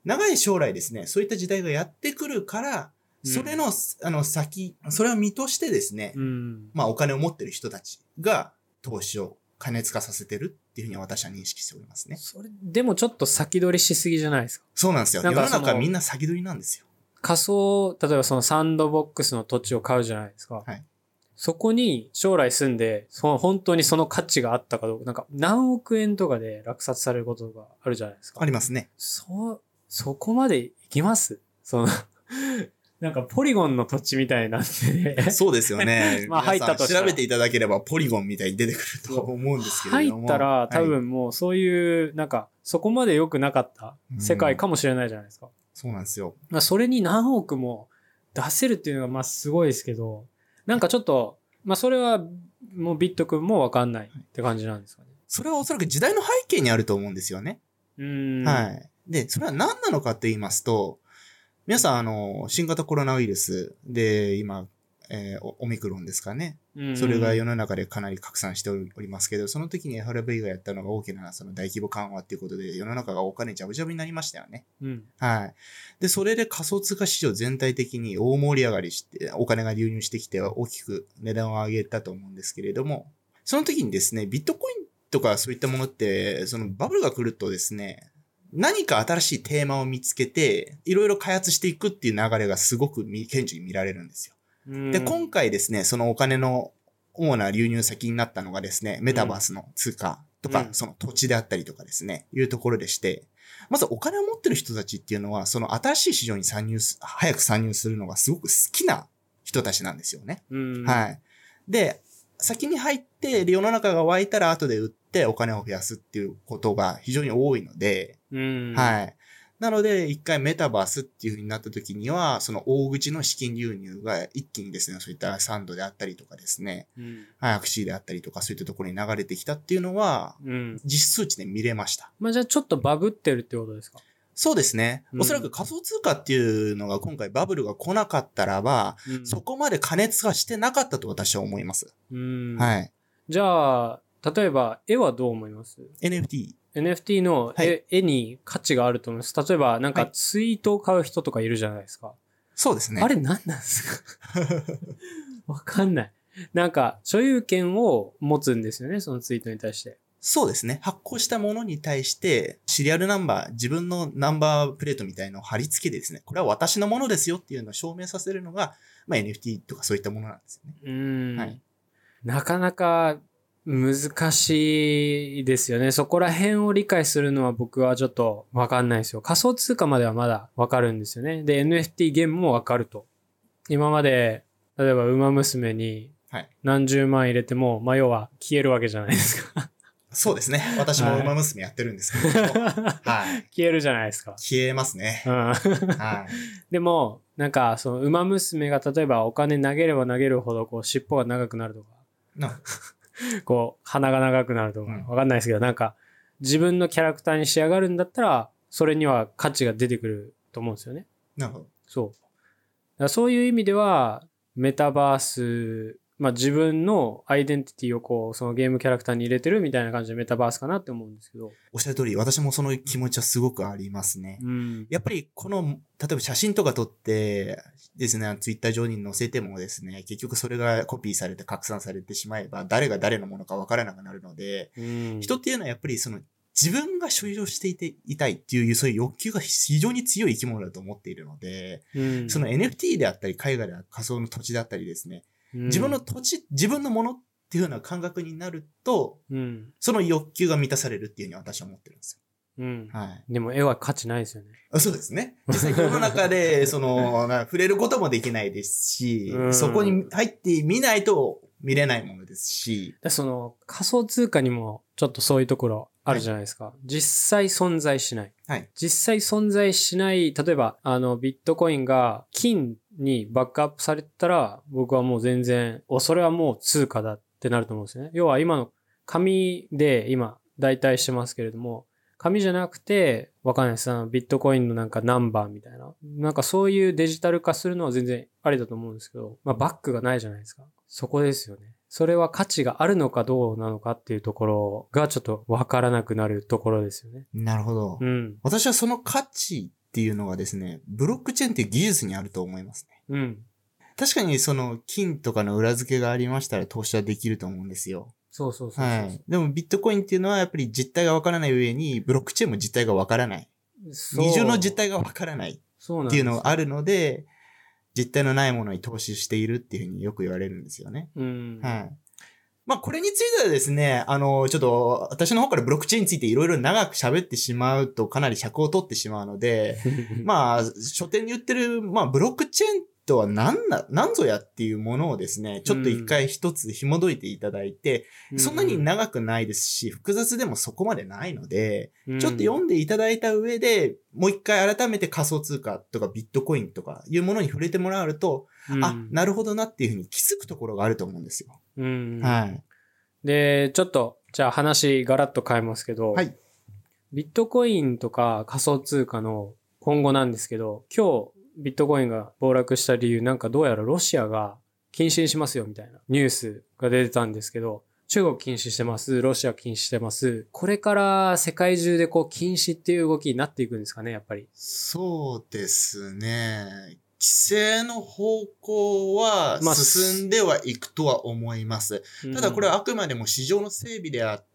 長い将来ですね、そういった時代がやってくるから、うんそれの、あの、先、それを見としてですね、うん。まあお金を持ってる人たちが投資を加熱化させてるっていうふうに私は認識しておりますね。それ、でもちょっと先取りしすぎじゃないですか？そうなんですよ。世の中みんな先取りなんですよ。仮想、例えばそのサンドボックスの土地を買うじゃないですか。はいそこに将来住んで、その本当にその価値があったかどうか、なんか何億円とかで落札されることがあるじゃないですか。ありますね。そう、そこまで行きます？その、なんかポリゴンの土地みたいになってて、そうですよね。まあ入ったと調べていただければポリゴンみたいに出てくると思うんですけども。ったらはい多分もうそういう、なんか、そこまで良くなかった世界かもしれないじゃないですか。そうなんですよ。まあそれに何億も出せるっていうのがまあすごいですけど、なんかちょっと、まあそれはもうビット君もわかんないって感じなんですかね。それはおそらく時代の背景にあると思うんですよね。うーん。はい。で、それは何なのかって言いますと、皆さん、あの、新型コロナウイルスで、今、えーオオミクロンですかね。うんそれが世の中でかなり拡散しておりますけど、その時に FRB がやったのが大きなその大規模緩和っていうことで、世の中がお金ジャブジャブになりましたよね。うん。はい。で、それで仮想通貨市場全体的に大盛り上がりして、お金が流入してきて大きく値段を上げたと思うんですけれども、その時にですね、ビットコインとかそういったものって、そのバブルが来るとですね、何か新しいテーマを見つけて、いろいろ開発していくっていう流れがすごく見顕著に見られるんですよ。うんで、今回ですね、そのお金の主な流入先になったのがですね、メタバースの通貨とか、うんその土地であったりとかですね、いうところでして、まずお金を持ってる人たちっていうのは、その新しい市場に参入す、早く参入するのがすごく好きな人たちなんですよね。うん。はい。で、先に入って、で世の中が湧いたら後で売ってお金を増やすっていうことが非常に多いので、うん。はい。なので、一回メタバースっていう風になった時には、その大口の資金流入が一気にですね、そういったサンドであったりとかですね、うん。はい、アクシーであったりとか、そういったところに流れてきたっていうのは、うん。実数値で見れました。まあじゃあちょっとバグってるってことですか？そうですね。うんおそらく仮想通貨っていうのが今回バブルが来なかったらば、うんそこまで加熱がしてなかったと私は思います。うん。はい。じゃあ、例えば絵はどう思います？NFT。NFT の絵,、はい絵に価値があると思います。例えば、なんかはいツイートを買う人とかいるじゃないですか。そうですね。あれ何なんですか？わかんない。なんか、所有権を持つんですよね、そのツイートに対して。そうですね。発行したものに対して、シリアルナンバー、自分のナンバープレートみたいのを貼り付けてですね、これは私のものですよっていうのを証明させるのが、まあ、NFT とかそういったものなんですよね。うーん、はいなかなか難しいですよね。そこら辺を理解するのは僕はちょっとわかんないですよ。仮想通貨まではまだわかるんですよね。で、NFT ゲームもわかると。今まで、例えば馬娘にはい。何十万入れても、まあ要は消えるわけじゃないですか。そうですね。私も馬娘やってるんですけれども。はい。消えるじゃないですか。消えますねう。ん。はい。でも、なんか、その、馬娘が例えばお金投げれば投げるほど、こう、尻尾が長くなるとか、な こう、鼻が長くなるとか、うんわかんないですけど、なんか、自分のキャラクターに仕上がるんだったら、それには価値が出てくると思うんですよね。なるほど。そう。だそういう意味では、メタバース、まあ自分のアイデンティティをこう、そのゲームキャラクターに入れてるみたいな感じでメタバースかなって思うんですけど。おっしゃる通り、私もその気持ちはすごくありますね。うん。やっぱりこの、例えば写真とか撮ってですね、ツイッター上に載せてもですね、結局それがコピーされて拡散されてしまえば、誰が誰のものかわからなくなるので、うん、人っていうのはやっぱりその自分が所有していていたいっていう、そういう欲求が非常に強い生き物だと思っているので、うん、その NFT であったり、海外では仮想の土地だったりですね、自分の土地、自分のものっていうような感覚になると、うん、その欲求が満たされるっていうふうに私は思ってるんですうんよ。。はい。でも絵は価値ないですよね。あそうですね。実際世の中で、その、な触れることもできないですしう、んそこに入ってみないと見れないものですし、でその仮想通貨にもちょっとそういうところあるじゃないですか。実際存在しない。はい。実際存在しない、例えば、あの、ビットコインが金にバックアップされてたら、僕はもう全然、お、それはもう通貨だってなると思うんですよね。要は今の紙で今代替してますけれども、紙じゃなくて、わかんないです。あのビットコインのなんかナンバーみたいな。なんかそういうデジタル化するのは全然ありだと思うんですけど、まあバックがないじゃないですか。そこですよね。それは価値があるのかどうなのかっていうところがちょっとわからなくなるところですよね。なるほど。うん。私はその価値っていうのがですね、ブロックチェーンっていう技術にあると思いますね。うん。確かにその金とかの裏付けがありましたら投資はできると思うんですよ。そうそうそう。はい。でもビットコインっていうのはやっぱり実態がわからない上に、ブロックチェーンも実態がわからない。二重の実態がわからないっていうのががあるので、実態のないものに投資しているっていうふうによく言われるんですよね。うん。はい。まあこれについてはですね、あの、ちょっと私の方からブロックチェーンについていろいろ長く喋ってしまうとかなり尺を取ってしまうので、まあ書店に言ってる、まあブロックチェーンとは何な、何ぞやっていうものをですね、ちょっと一回一つ紐解いていただいて、そんなに長くないですし、複雑でもそこまでないので、うん、ちょっと読んでいただいた上で、もう一回改めて仮想通貨とかビットコインとかいうものに触れてもらうと、うん、あ、なるほどなっていうふうに気づくところがあると思うんですよ。うん。はい。で、ちょっと、じゃあ話ガラッと変えますけど、はい。ビットコインとか仮想通貨の今後なんですけど、今日ビットコインが暴落した理由、なんかどうやらロシアが禁止にしますよみたいなニュースが出てたんですけど、中国禁止してます、ロシア禁止してます。これから世界中でこう禁止っていう動きになっていくんですかね、やっぱり。そうですね。規制の方向はまあ進んではいくとは思います。ただこれはあくまでも市場の整備であって、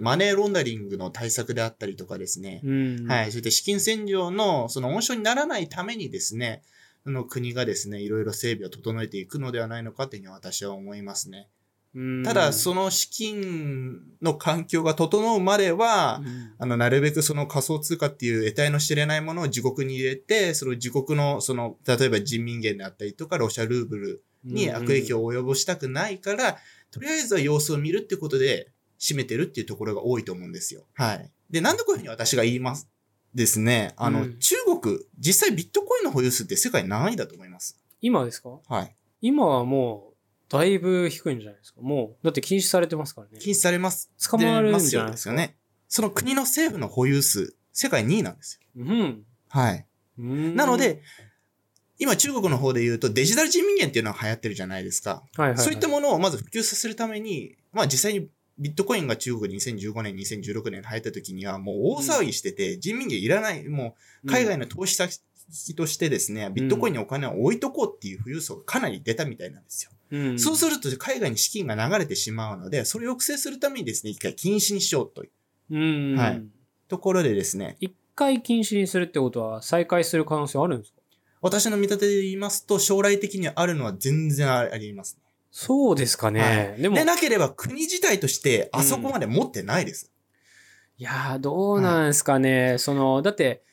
マネーロンダリングの対策であったりとかですね。うん、はい。そして資金洗浄のその温床にならないためにですね、あの国がですね、いろいろ整備を整えていくのではないのかというふうに私は思いますね。うんただ、その資金の環境が整うまでは、うんあの、なるべくその仮想通貨っていう得体の知れないものを自国に入れて、その自国の、その、例えば人民元であったりとか、ロシアルーブルに悪影響を及ぼしたくないから、とりあえずは様子を見るってことで、占めてるっていうところが多いと思うんですよ。はい。で、なんでこういうふうに私が言いますですね。あの、うん中国、実際ビットコインの保有数って世界何位だと思います今ですか？はい。今はもう、だいぶ低いんじゃないですか？もう、だって禁止されてますからね。禁止されます。捕まるんますよじゃないですか？ですよね。その国の政府の保有数、世界2位なんですよ。うん。はい。うんなので、、今中国の方で言うとデジタル人民元っていうのが流行ってるじゃないですか。はいはいはい、そういったものをまず普及させるために、まあ実際にビットコインが中国に2015年、2016年に流行った時にはもう大騒ぎしてて、人民元いらない、もう海外の投資先としてですね、ビットコインにお金を置いとこうっていう富裕層がかなり出たみたいなんですよ。うん、そうすると海外に資金が流れてしまうので、それを抑制するためにですね、一回禁止にしようという。うん。はい。ところでですね、一回禁止にするってことは再開する可能性あるんですか？私の見立てで言いますと、将来的にあるのは全然ありますね。そうですかね。でも、でなければ国自体としてあそこまで持ってないです。いやー、どうなんですかね。その、だって、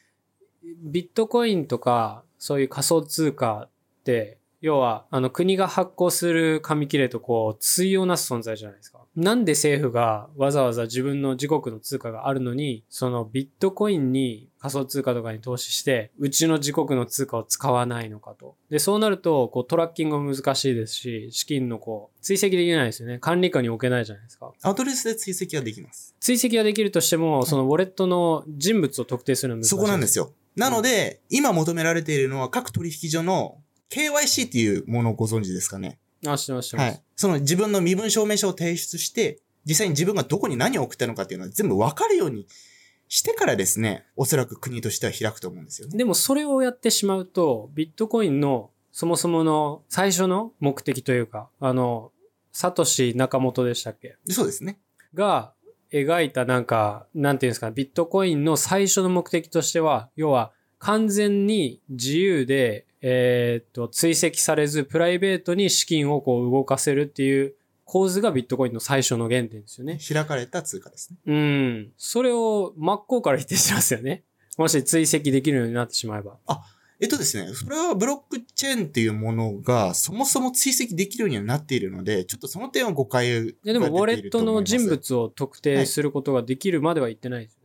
ビットコインとか、そういう仮想通貨って、要は、あの、国が発行する紙切れとこう、対をなす存在じゃないですか。なんで政府がわざわざ自分の自国の通貨があるのに、そのビットコインに仮想通貨とかに投資して、うちの自国の通貨を使わないのかと。で、そうなると、こうトラッキングも難しいですし、資金のこう、追跡できないですよね。管理下に置けないじゃないですか。アドレスで追跡はできます。追跡はできるとしても、そのウォレットの人物を特定するのは難しい。そこなんですよ。なので、今求められているのは各取引所の KYC っていうものをご存知ですかね？あ、知ってます、知ってます。はい。その自分の身分証明書を提出して、実際に自分がどこに何を送ったのかっていうのは全部わかるようにしてからですね、おそらく国としては開くと思うんですよね。でもそれをやってしまうと、ビットコインのそもそもの最初の目的というか、あの、サトシ中本でしたっけ？でそうですね。が描いたなんか、なんていうんですか、ビットコインの最初の目的としては、要は完全に自由で、えーっと、追跡されず、プライベートに資金をこう動かせるっていう構図がビットコインの最初の原点ですよね。開かれた通貨ですね。うん。それを真っ向から否定してますよね。もし追跡できるようになってしまえば。えっとですね、それはブロックチェーンっていうものがそもそも追跡できるようにはなっているので、ちょっとその点は誤解が出ていいやでも、ウォレットると思いますの人物を特定することができるまでは言ってないですよ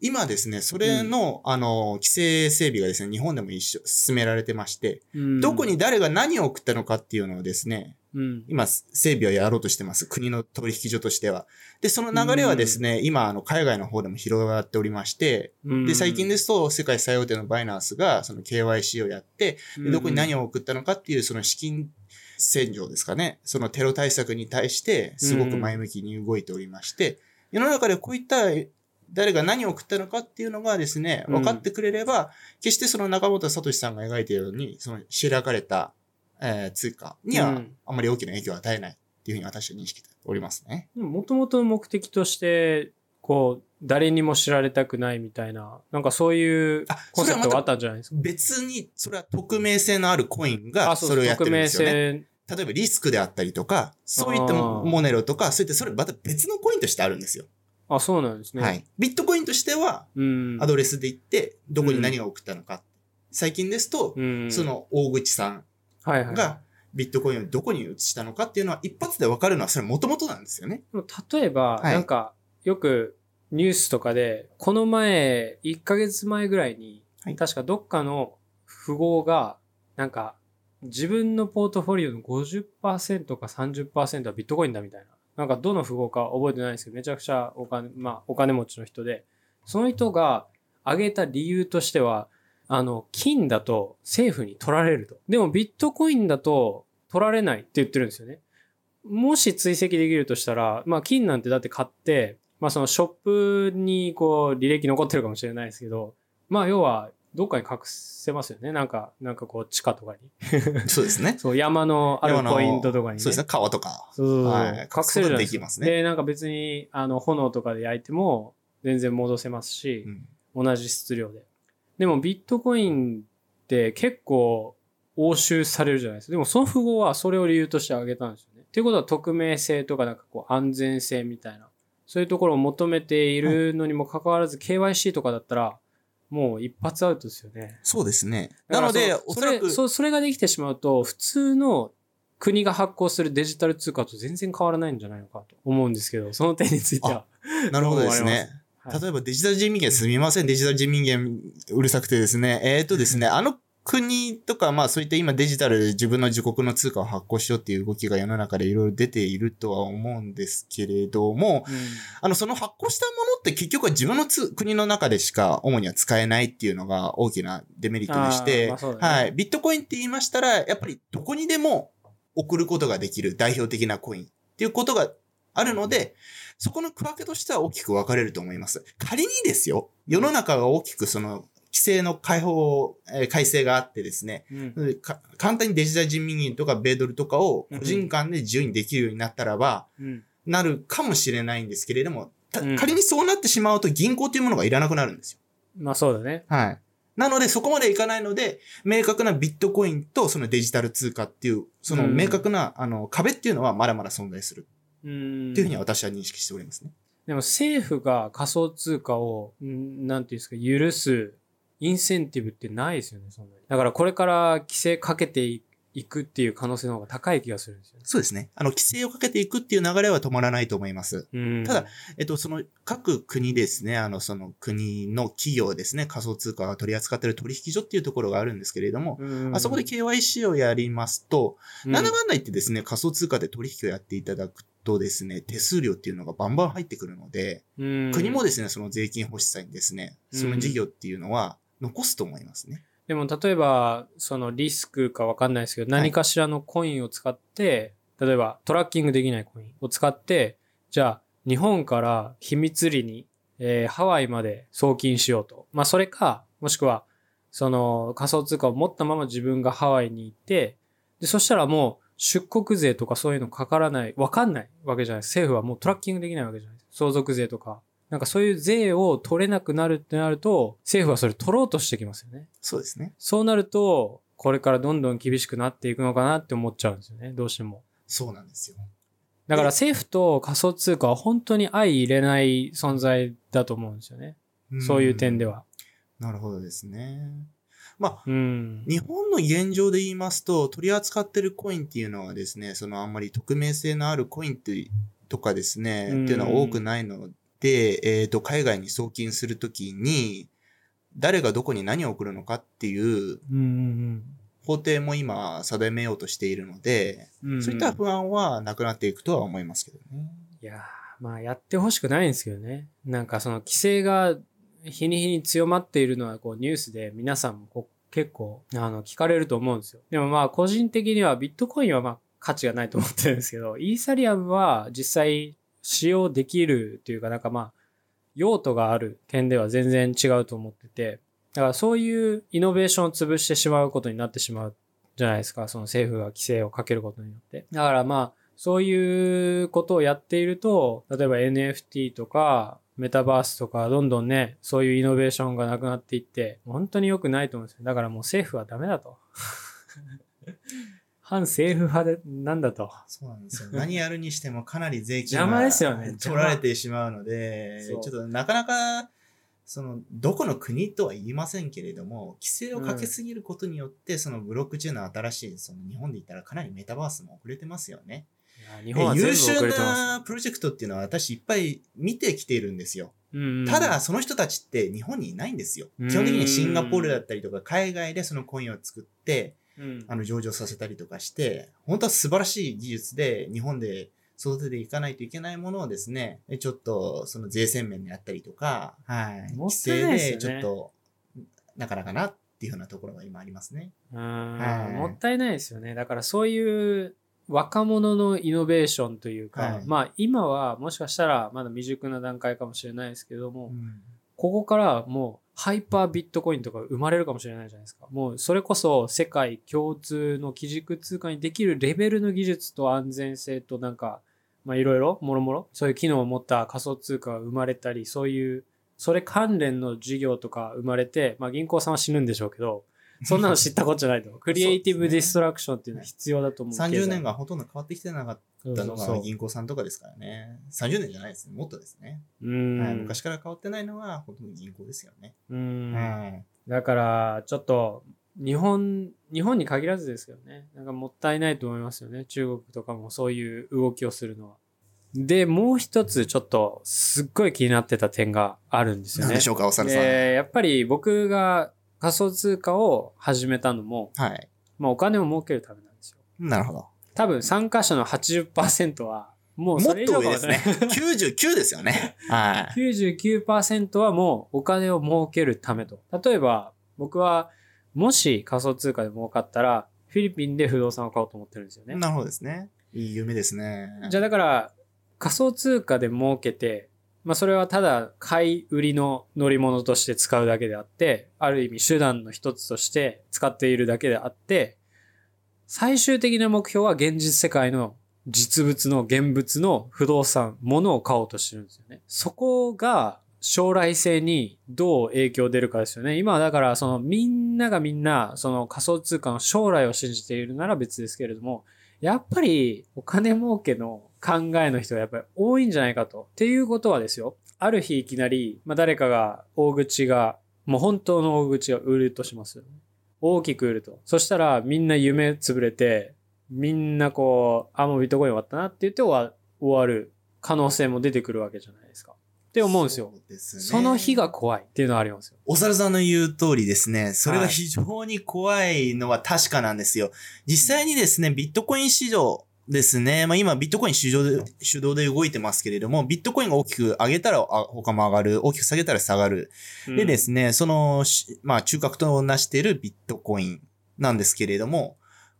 今ですね、それの、あの、規制整備がですね、日本でも一緒、進められてまして、うんどこに誰が何を送ったのかっていうのをですね、うん。今、整備をやろうとしてます。国の取引所としては。で、その流れはですね、今、あの、海外の方でも広がっておりまして、うんで、最近ですと、世界最大手のバイナンスが、その KYC をやって、でどこに何を送ったのかっていう、その資金洗浄ですかね。そのテロ対策に対して、すごく前向きに動いておりまして、世の中でこういった、誰が何を送ったのかっていうのがですね、うん分かってくれれば、決してその中本聡さんが描いているように、その開かれた、えー通貨にはうんあまり大きな影響を与えないっていうふうに私は認識しておりますね。もともとの目的として、こう、誰にも知られたくないみたいな、なんかそういうあコンセプトがあったんじゃないですか？別に、それは匿名性のあるコインがあ、それをやって匿名るんですよね。性。例えばリスクであったりとか、そういったモネロとか、そういったそれまた別のコインとしてあるんですよ。あ、そうなんですね。はい。ビットコインとしては、うん。アドレスで行って、どこに何が送ったのか。最近ですと、うん。そ、の大口さん。がビットコインをどこに移したのかっていうのは一発でわかるのはそれ元々なんですよね。例えば、はいなんか、よくニュースとかで、この前、1ヶ月前ぐらいに、はい確かどっかの富豪が、なんか、自分のポートフォリオの50%か30%はビットコインだみたいな。なんかどの富豪か覚えてないんですけど、めちゃくちゃお金、まあお金持ちの人で、その人が挙げた理由としては、あの、金だと政府に取られると。でもビットコインだと取られないって言ってるんですよね。もし追跡できるとしたら、まあ金なんてだって買って、まあそのショップにこう履歴残ってるかもしれないですけど、まあ要はどっかに隠せますよね。なんか、なんかこう地下とかに。そうですね。そう山のあるポイントとかにね。そうですね。川とか。そうそうそうはい隠せるじゃないですか。できますねで、なんか別に、あの、炎とかで焼いても、全然戻せますしう、ん同じ質量で。でも、ビットコインって結構、押収されるじゃないですか。でも、その富豪はそれを理由として挙げたんですよね。っていうことは、匿名性とか、なんかこう、安全性みたいな、そういうところを求めているのにもかかわらず、KYC とかだったら、もう一発アウトですよね。そうですね。なので、おそらく、れそそれができてしまうと、普通の国が発行するデジタル通貨と全然変わらないんじゃないのかと思うんですけど、その点については。なるほどですね。はい例えばデジタル人民元すみません、デジタル人民元うるさくてですね。えっ、とですね、あの国とか、まあそういった今デジタルで自分の自国の通貨を発行しようっていう動きが世の中でいろいろ出ているとは思うんですけれども、あの、その発行したものって結局は自分のつ国の中でしか主には使えないっていうのが大きなデメリットでして、まあねはい。ビットコインって言いましたら、やっぱりどこにでも送ることができる代表的なコインっていうことがあるので、そこの区分けとしては大きく分かれると思います。仮にですよ、世の中が大きくその規制の解放、えー改正があってですね、うんか簡単にデジタル人民元とか米ドルとかを個人間で自由にできるようになったらば、うんなるかもしれないんですけれども、仮にそうなってしまうと銀行というものがいらなくなるんですよ。まあそうだね。はい。なので、そこまでいかないので、明確なビットコインとそのデジタル通貨っていう、そのうん明確な、あの壁っていうのはまだまだ存在するうんっていうふうには私は認識しておりますね。でも政府が仮想通貨を、んなんていうんですか、許すインセンティブってないですよね、そんなに。だからこれから規制かけていいくっていう可能性の方が高い気がするんですよね。そうですね。あの、規制をかけていくっていう流れは止まらないと思います。うんただ、えっと、その各国ですね、あの、その国の企業ですね、仮想通貨を取り扱っている取引所っていうところがあるんですけれども、うんあそこで KYC をやりますと、うんなんだかんだ言ってですね、仮想通貨で取引をやっていただくとですね、手数料っていうのがバンバン入ってくるので、うん国もですね、その税金欲しさにですね、その事業っていうのは残すと思いますね。でも例えば、そのリスクかわかんないですけど、はい何かしらのコインを使って、例えばトラッキングできないコインを使って、じゃあ日本から秘密裏に、えーハワイまで送金しようと。まあそれか、もしくは、その仮想通貨を持ったまま自分がハワイに行って、で、そしたらもう出国税とかそういうのかからない、わかんないわけじゃないです。政府はもうトラッキングできないわけじゃないです。相続税とか。なんかそういう税を取れなくなるってなると、政府はそれ取ろうとしてきますよね。そうですね。そうなると、これからどんどん厳しくなっていくのかなって思っちゃうんですよね。どうしても。そうなんですよ。だから政府と仮想通貨は本当に相入れない存在だと思うんですよね。そういう点では。は。なるほどですね。まあ、うん。日本の現状で言いますと、取り扱ってるコインっていうのはですね、そのあんまり匿名性のあるコインってとかですね、うんっていうのは多くないので、えっ、と、海外に送金するときに、誰がどこに何を送るのかっていううんうん法定も今定めようとしているので、うんうん。そういった不安はなくなっていくとは思いますけどね。いやーまあやってほしくないんですけどね。なんかその規制が日に日に強まっているのはこうニュースで皆さんもこう結構あの聞かれると思うんですよ。でもまあ個人的にはビットコインはまあ価値がないと思ってるんですけど、イーサリアムは実際使用できるというかなんかまあ用途がある点では全然違うと思ってて、だからそういうイノベーションを潰してしまうことになってしまうじゃないですか。その政府が規制をかけることによって。だからまあ、そういうことをやっていると、例えば NFT とか、メタバースとか、どんどんね、そういうイノベーションがなくなっていって、本当に良くないと思うんですよ。だからもう政府はダメだと。反政府派で、なんだと。そうなんですよ。何やるにしてもかなり税金邪魔ですよね取られてしまうので、ちょっとなかなか、その、どこの国とは言いませんけれども、規制をかけすぎることによって、そのブロックチェーンの新しい、その日本で言ったらかなりメタバースも遅れてますよね。日本は優秀なプロジェクトっていうのは私いっぱい見てきているんですよ。ただ、その人たちって日本にいないんですよ。うん基本的にシンガポールだったりとか、海外でそのコインを作って、うんあの、上場させたりとかして、本当は素晴らしい技術で、日本で育てていかないといけないものをですね、えちょっと、その税制面であったりとか、はい。規制でちょっと、なかなかなっていうふうなところが今ありますね。うんはいもったいないですよね。だからそういう若者のイノベーションというか、はいまあ今はもしかしたらまだ未熟な段階かもしれないですけども、うんここからもうハイパービットコインとか生まれるかもしれないじゃないですか。もうそれこそ世界共通の基軸通貨にできるレベルの技術と安全性となんか、まあいろいろ、もろもろ、そういう機能を持った仮想通貨が生まれたり、そういう、それ関連の事業とか生まれて、まあ銀行さんは死ぬんでしょうけど、そんなの知ったことじゃないと。クリエイティブディストラクションっていうのは必要だと思う。30年がほとんど変わってきてなかっそうたのが銀行さんとかですからね。30年じゃないですね。もっとですね。うん。はい、昔から変わってないのはほとんど銀行ですよね。うん。はい。だから、ちょっと、日本、日本に限らずですけどね。なんかもったいないと思いますよね。中国とかもそういう動きをするのは。で、もう一つちょっと、すっごい気になってた点があるんですよね。何でしょうか、お猿さん。で、やっぱり僕が仮想通貨を始めたのも、はい。まあお金を儲けるためなんですよ。なるほど。多分参加者の80%は、もうもっそれ以上かもと上です。ね。99ですよね。はい。99%はもうお金を儲けるためと。例えば、僕は、もし仮想通貨で儲かったら、フィリピンで不動産を買おうと思ってるんですよね。なるほどですね。いい夢ですね。じゃあだから、仮想通貨で儲けて、まあそれはただ買い売りの乗り物として使うだけであって、ある意味手段の一つとして使っているだけであって、最終的な目標は現実世界の実物の現物の不動産、物を買おうとしてるんですよね。そこが将来性にどう影響出るかですよね。今はだからそのみんながみんなその仮想通貨の将来を信じているなら別ですけれども、やっぱりお金儲けの考えの人がやっぱり多いんじゃないかと。っていうことはですよ。ある日いきなり、まあ、誰かが大口が、もう本当の大口が売るとしますよね。大きく売ると。そしたらみんな夢潰れて、みんなこう、あ、もうビットコイン終わったなって言って終わ終わる可能性も出てくるわけじゃないですか。って思うんですよ。そねその日が怖いっていうのはありますよ。お猿さんの言う通りですね、それが非常に怖いのは確かなんですよ。実際にですね、ビットコイン市場ですね、まあ今ビットコイン主導で主導で動いてますけれども、ビットコインが大きく上げたらあ他も上がる、大きく下げたら下がる。でですね、その、しまあ中核となしているビットコインなんですけれども、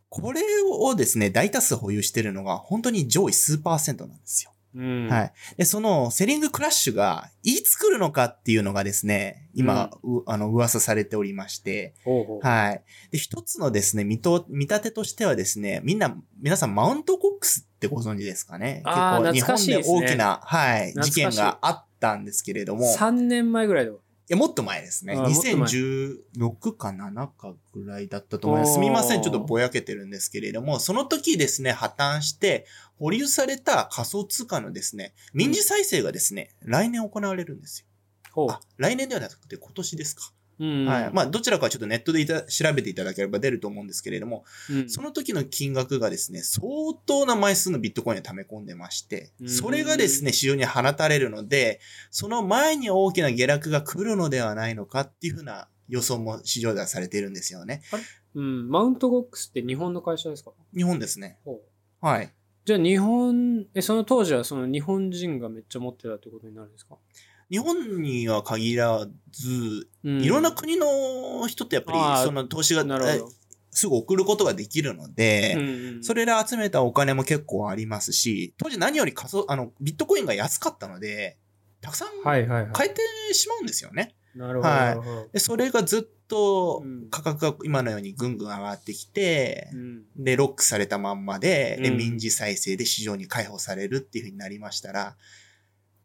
これをですね、大多数保有しているのが本当に上位数パーセントなんですよ。うん。はい。で、そのセリングクラッシュがいつ来るのかっていうのがですね、今、うあの、噂されておりまして、ほうほう。はい。で、一つのですね、見と、見立てとしてはですね、みんな、皆さんマウントコックスってご存知ですかね？結構日本で大きな、はい、事件があったんですけれども、い3年前ぐらいで。や、もっと前ですね。あーもっと前2016か7かぐらいだったと思います。すみません、ちょっとぼやけてるんですけれども、その時ですね、破綻して、保留された仮想通貨のですね、民事再生がですね、来年行われるんですよ。あ。、来年ではなくて今年ですか。うん。はい。まあ、どちらかはちょっとネットでいた調べていただければ出ると思うんですけれども、うんその時の金額がですね、相当な枚数のビットコインを溜め込んでましてう、んそれがですね、市場に放たれるので、その前に大きな下落が来るのではないのかっていうふうな予想も市場ではされているんですよね。うん。マウントゴックスって日本の会社ですか？日本ですね。はい。じゃあ日本、え、その当時はその日本人がめっちゃ持ってたってことになるんですか？日本には限らず、うんいろんな国の人ってやっぱり、その投資が。すぐ送ることができるので、うんうんそれで集めたお金も結構ありますし、当時何より仮想、あの、ビットコインが安かったので、たくさん。買えてしまうんですよね。なるほど。はいで、それがずっとうん価格が今のようにぐんぐん上がってきて、うんで、ロックされたまんまで、で、うん民事再生で市場に解放されるっていう風になりましたら、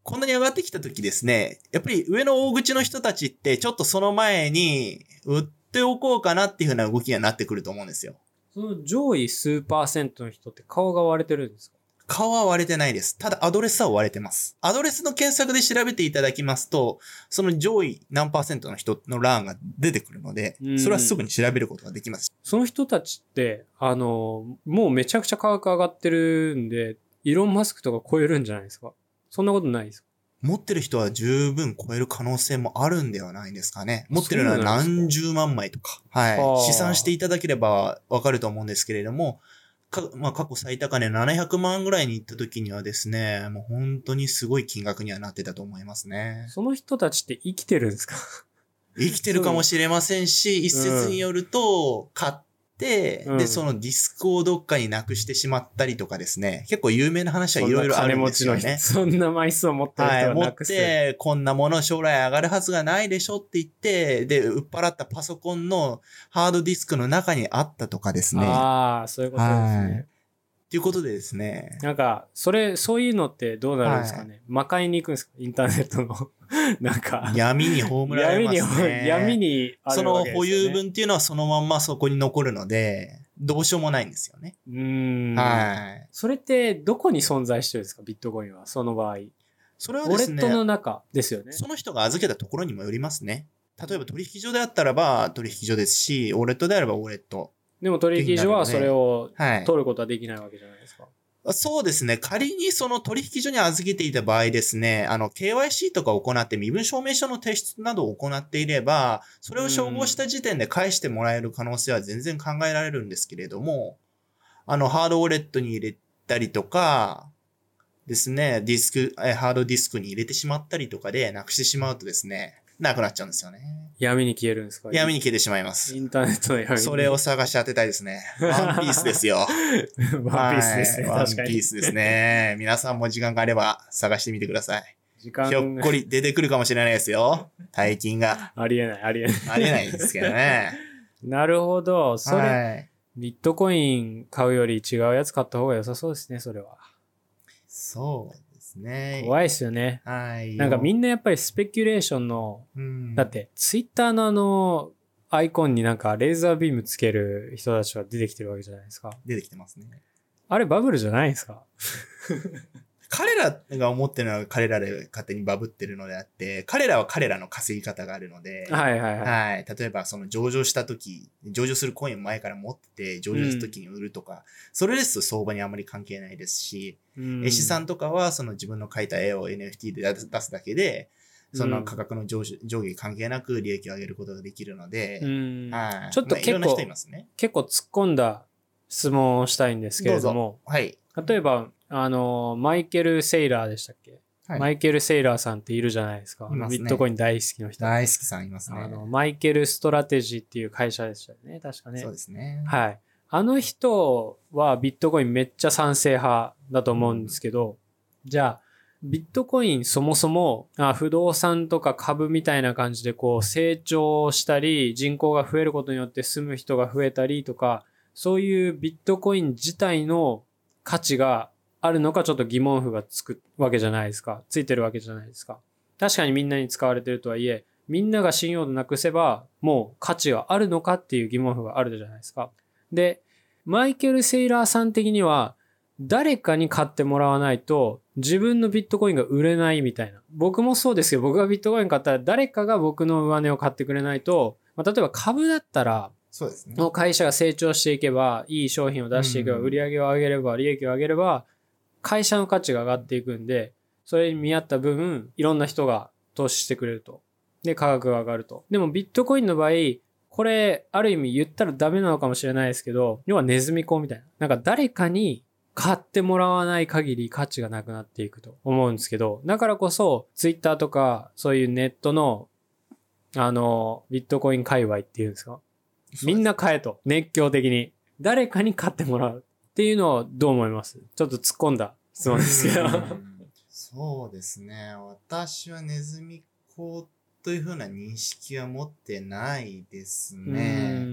こんなに上がってきた時ですね、やっぱり上の大口の人たちって、ちょっとその前に売っておこうかなっていう風な動きにはなってくると思うんですよ。その上位数パーセントの人って顔が割れてるんですか？顔は割れてないです。ただアドレスは割れてます。アドレスの検索で調べていただきますと、その上位何パーセントの人の欄が出てくるのでう、んそれはすぐに調べることができます。その人たちって、あの、もうめちゃくちゃ価格上がってるんで、イーロン・マスクとか超えるんじゃないですか？そんなことないですか？持ってる人は十分超える可能性もあるんではないですかね。持ってるのは何十万枚とか。はい。試算していただければわかると思うんですけれども、かまあ、過去最高値700万ぐらいに行った時にはですね、もう本当にすごい金額にはなってたと思いますね。その人たちって生きてるんですか？生きてるかもしれませんし、一説によると、買って、うんで、そのディスクをどっかになくしてしまったりとかですね、結構有名な話はいろいろあるんですよね。そんな枚数を持ってる人はい、持っがなくす。て、こんなもの将来上がるはずがないでしょって言って、で、売っ払ったパソコンのハードディスクの中にあったとかですね。ああ、そういうことですね。ということでですね。なんか、それ、そういうのってどうなるんですかね、魔界に行くんですか？インターネットの。なんか、闇に葬られ闇に、ますね。闇にあそるわけですよ、ね。の保有分っていうのはそのまんまそこに残るので、どうしようもないんですよね。うーん。はい。それって、どこに存在してるんですか？ビットコインは、その場合。それはウォですねレット、の中ですよね。その人が預けたところにもよりますね。例えば取引所であったらば取引所ですし、ウォレットであればウォレット。でも取引所はそれをはい。取ることはできないわけじゃないですか。そうですね。仮にその取引所に預けていた場合ですね、あの、KYC とかを行って身分証明書の提出などを行っていれば、それを照合した時点で返してもらえる可能性は全然考えられるんですけれども、あの、ハードウォレットに入れたりとか、ですね、ディスク、ハードディスクに入れてしまったりとかでなくしてしまうとですね、なくなっちゃうんですよね。闇に消えるんですか？闇に消えてしまいますイ。ンターネットの闇に。それを探し当てたいですね。ワンピースですよ。ワンピースですね。はいワン。ピースですね。皆さんも時間があれば探してみてください。時間ひょっこり出てくるかもしれないですよ。大金が。ありえない、ありえない。ありえないですけどね。なるほど。それ、はい。ビットコイン買うより違うやつ買った方が良さそうですね、それは。そうですね。怖いですよね。はい。なんかみんなやっぱりスペキュレーションの、うんだってツイッターのあの、アイコンになんかレーザービームつける人たちが出てきてるわけじゃないですか。出てきてますね。あれバブルじゃないですか？彼らが思ってるのは彼らで勝手にバブってるのであって、彼らは彼らの稼ぎ方があるので、はいはいはい。はい。例えば、その上場した時、上場するコインを前から持ってて、上場した時に売るとか、それですと相場にあまり関係ないですし、うん絵師さんとかは、その自分の描いた絵を NFT で出すだけで、その価格の上,、上下関係なく利益を上げることができるので、うんはい。ちょっとまあいろんな結構人いますね。結構突っ込んだ質問をしたいんですけれども、はい。例えば、あの、マイケル・セイラーでしたっけ、はいマイケル・セイラーさんっているじゃないですか。いますねビットコイン大好きの人。大好きさんいますね。あの、マイケル・ストラテジーっていう会社でしたよね。確かね。そうですね。はい。あの人はビットコインめっちゃ賛成派だと思うんですけど、じゃあ、ビットコインそもそもあ不動産とか株みたいな感じでこう成長したり人口が増えることによって住む人が増えたりとかそういうビットコイン自体の価値があるのかちょっと疑問符がつくわけじゃないですか。ついてるわけじゃないですか。確かにみんなに使われてるとはいえ、みんなが信用度なくせばもう価値があるのかっていう疑問符があるじゃないですか。で、マイケル・セイラーさん的には、誰かに買ってもらわないと、自分のビットコインが売れないみたいな。僕もそうですけど、僕がビットコイン買ったら、誰かが僕の上値を買ってくれないと、まあ、例えば株だったら、そうですね。の会社が成長していけば、いい商品を出していけば、うん売り上げを上げれば、利益を上げれば、会社の価値が上がっていくんで、それに見合った分、いろんな人が投資してくれると。で、価格が上がると。でもビットコインの場合、これ、ある意味言ったらダメなのかもしれないですけど、要はネズミ講みたいな。なんか誰かに買ってもらわない限り価値がなくなっていくと思うんですけど、だからこそ、ツイッターとか、そういうネットの、あの、ビットコイン界隈っていうんですかみんな買えと。熱狂的に。誰かに買ってもらうっていうのをどう思います？ちょっと突っ込んだ質問ですけど。うんそうですね。私はネズミ講というふうな認識は持ってないですね。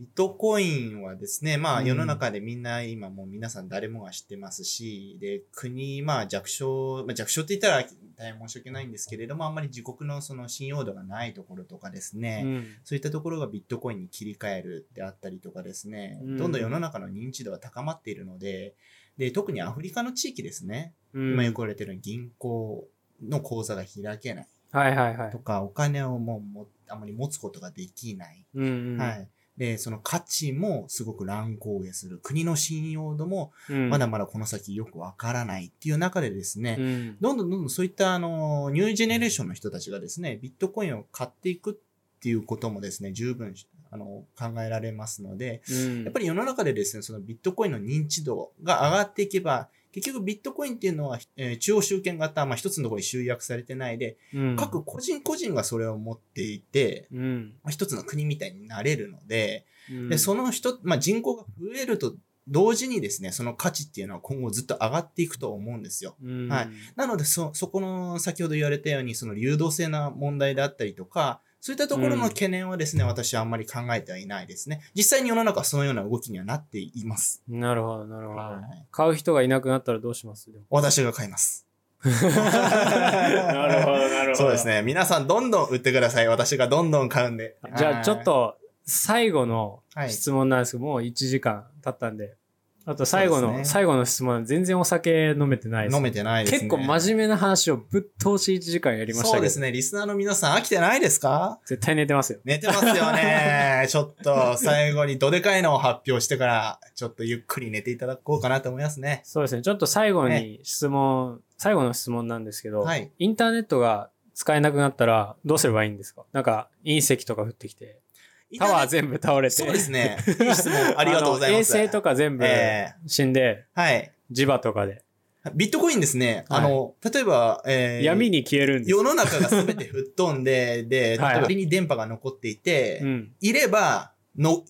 ビットコインはですね、まあうん。世の中でみんな今もう皆さん誰もが知ってますし、で、国、まあ弱小、まあ弱小って言ったら大変申し訳ないんですけれども、あんまり自国のその信用度がないところとかですね、うん。そういったところがビットコインに切り替えるであったりとかですね、うん。どんどん世の中の認知度は高まっているので、で、特にアフリカの地域ですね、うん。今よく言われてる銀行の口座が開けない。はいはいはい。と。か、お金をもうもあまり持つことができない。うんうん。はい。で、その価値もすごく乱高下する。国の信用度もうん。まだまだこの先よくわからないっていう中でですね、うん。どんどんどんどんそういったあの、ニュージェネレーションの人たちがですね、ビットコインを買っていくっていうこともですね、十分あの考えられますので、うん。やっぱり世の中でですね、そのビットコインの認知度が上がっていけば、結局ビットコインっていうのは、えー中央集権型、まあ一つのところに集約されてないで、うん。各個人個人がそれを持っていて、うん。まあ一つの国みたいになれるので、うん。で、その人、まあ人口が増えると同時にですね、その価値っていうのは今後ずっと上がっていくと思うんですよ。うん。はい。なので、そ、そこの先ほど言われたように、その流動性な問題であったりとか、そういったところの懸念はですね、私はあんまり考えてはいないですね。実際に世の中はそのような動きにはなっています。なるほど、なるほど。はい買う人がいなくなったらどうします？私が買います。なるほど、なるほど。そうです。ね。皆さんどんどん売ってください。私がどんどん買うんで。じゃあちょっと最後のはい質問なんですけど、もう1時間経ったんで。あと最後の、ね最後の質問、全然お酒飲めてないです。飲めてないですね。結構真面目な話をぶっ通し1時間やりましたけど。そうですね。リスナーの皆さん飽きてないですか？絶対寝てますよ。寝てますよね。ちょっと最後にどでかいのを発表してから、ちょっとゆっくり寝ていただこうかなと思いますね。そうですね。ちょっと最後ねに質問、最後の質問なんですけど、はいインターネットが使えなくなったらどうすればいいんですか？なんか隕石とか降ってきて、タワー全部倒れて。そうですね。いい質問ありがとうございます。衛星とか全部え死んで、はい。磁場とかで、ビットコインですね。はいあの、例えば、えー闇に消えるんです。世の中が全て吹っ飛んで、で、例えに電波が残っていて、うん。いれば、の、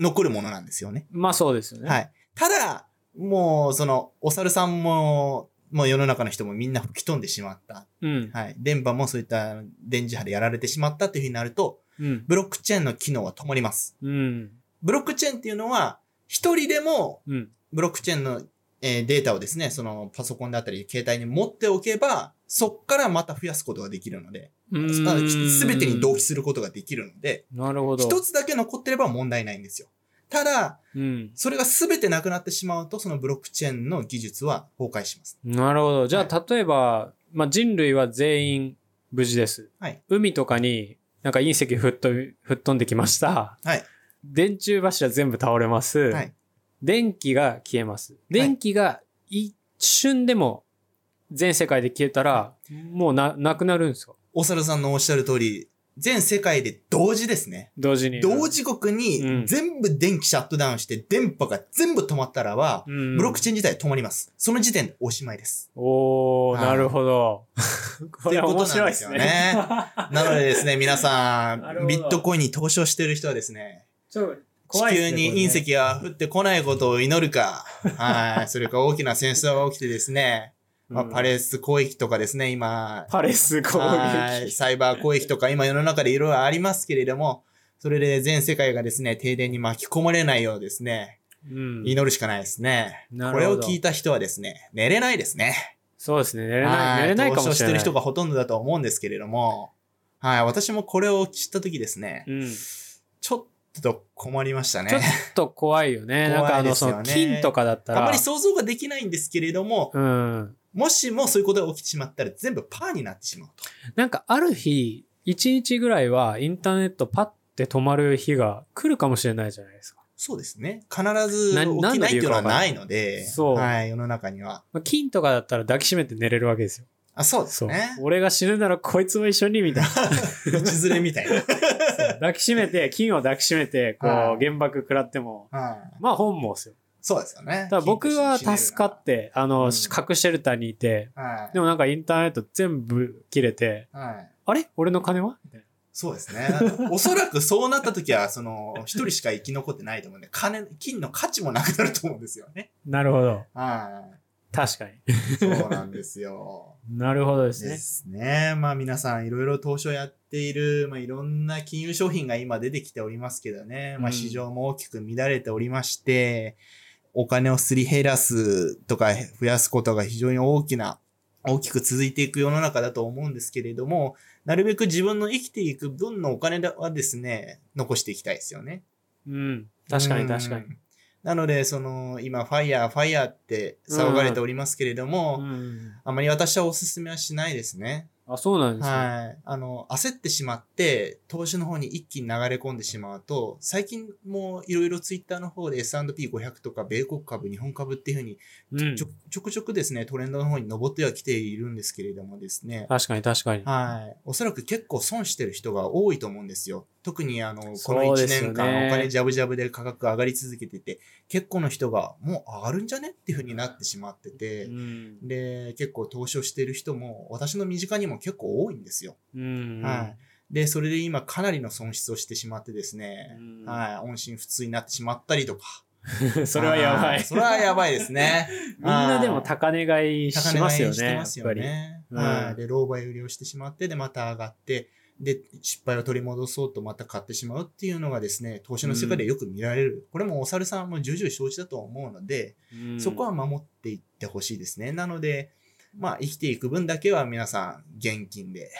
残るものなんですよね。まあそうですよね。はい。ただ、もう、その、お猿さんも、もう世の中の人もみんな吹き飛んでしまった。うん。はい。電波もそういった電磁波でやられてしまったっていうふうになると、うん。ブロックチェーンの機能は止まります。うん。ブロックチェーンっていうのは、一人でもうん。ブロックチェーンの、えーデータをですね、そのパソコンだったり携帯に持っておけば、そっからまた増やすことができるので、すべてに同期することができるので、なるほど。一つだけ残ってれば問題ないんですよ。ただ、うん。それが全てなくなってしまうと、そのブロックチェーンの技術は崩壊します。なるほど。じゃあ、例えば、まあ、人類は全員無事です。はい。海とかになんか隕石吹っ飛び吹っ飛んできました。はい。電柱柱全部倒れます。はい。電気が消えます。電気が一瞬でも全世界で消えたら、もうな、なくなるんですか？お猿さんのおっしゃる通り、全世界で同時ですね。同時に。同時刻うんに全部電気シャットダウンして電波が全部止まったらば、うんブロックチェーン自体止まります。その時点でおしまいです。おー、はいなるほど。これ面白いですね。っていうことなのでですね、皆さん、ビットコインに投資をしている人はですね、地球ねに隕石が降ってこないことを祈るか、はい。それから大きな戦争が起きてですね、まあ、うんパレス攻撃とかですね、今、パレス攻はい。撃。サイバー攻撃とか今世の中でいろいろありますけれども、それで全世界がですね、停電に巻き込まれないようですね、うん祈るしかないですね。これを聞いた人はですね、寝れないですね。そうですね。寝れはない、寝れないかもしれない。してる人がほとんどだと思うんですけれども、はい。私もこれを知ったときですね、うん。ちょっと困りましたね。ちょっと怖いよね。なんかあの、その、金とかだったら。あまり想像ができないんですけれども、うん。もしもそういうことが起きてしまったら全部パーになってしまうと。なんかある日、一日ぐらいはインターネットパッて止まる日が来るかもしれないじゃないですか。そうですね。必ずな起きないっていうのはないので、そうはい、世の中には。まあ金とかだったら抱きしめて寝れるわけですよ。あ、そうですね。。俺が死ぬならこいつも一緒にみたいな。道連れみたいな。抱きしめて、金を抱きしめて、こはう、原爆食らっても、はいまあ本望ですよ。そうですよね。ただ僕は助かって、あの、うん核シェルターにいて、はい。でもなんかインターネット全部切れて、はい。あれ？俺の金は？みたいな。そうですね。おそらくそうなった時は、その、一人しか生き残ってないと思うんで、金、金の価値もなくなると思うんですよね。なるほど。は確かに。い。そうなんですよ。なるほどですでね。すね。まあ皆さんいろいろ投資をやっている、まあいろんな金融商品が今出てきておりますけどね。まうんあ市場も大きく乱れておりまして、お金をすり減らすとか増やすことが非常に大きな、大きく続いていく世の中だと思うんですけれども、なるべく自分の生きていく分のお金はですね、残していきたいですよね。うん。確かに確かに。うん。なので、その、今、ファイヤー、ファイヤーって騒がれておりますけれども、うん。あまり私はお勧めはしないですね。あ、そうなんですね。はい。あの、焦ってしまって、投資の方に一気に流れ込んでしまうと、最近もいろいろツイッターの方で S&P500 とか米国株、日本株っていうふうにうんちょちょくちょくですね、トレンドの方に登ってはきているんですけれどもですね。確かに確かに。はい。おそらく結構損してる人が多いと思うんですよ。特にあの、この1そうですよね年間お金ジャブジャブで価格上がり続けてて、結構の人がもう上がるんじゃねっていう風になってしまってて、うん。で、結構投資をしている人も、私の身近にも結構多いんですよ。うん。はい。で、それで今かなりの損失をしてしまってですね、うんはい。音信不通になってしまったりとか。それはやばい。それはやばいですね。みんなでも高値買いし高値買いますよね。してますよね。はい。で、老媒売りをしてしまって、で、また上がって、で、失敗を取り戻そうとまた買ってしまうっていうのがですね、投資の世界でよく見られる。これもお猿さんも重々承知だと思うので、うんそこは守っていってほしいですね。なので、まあ、生きていく分だけは皆さん現金で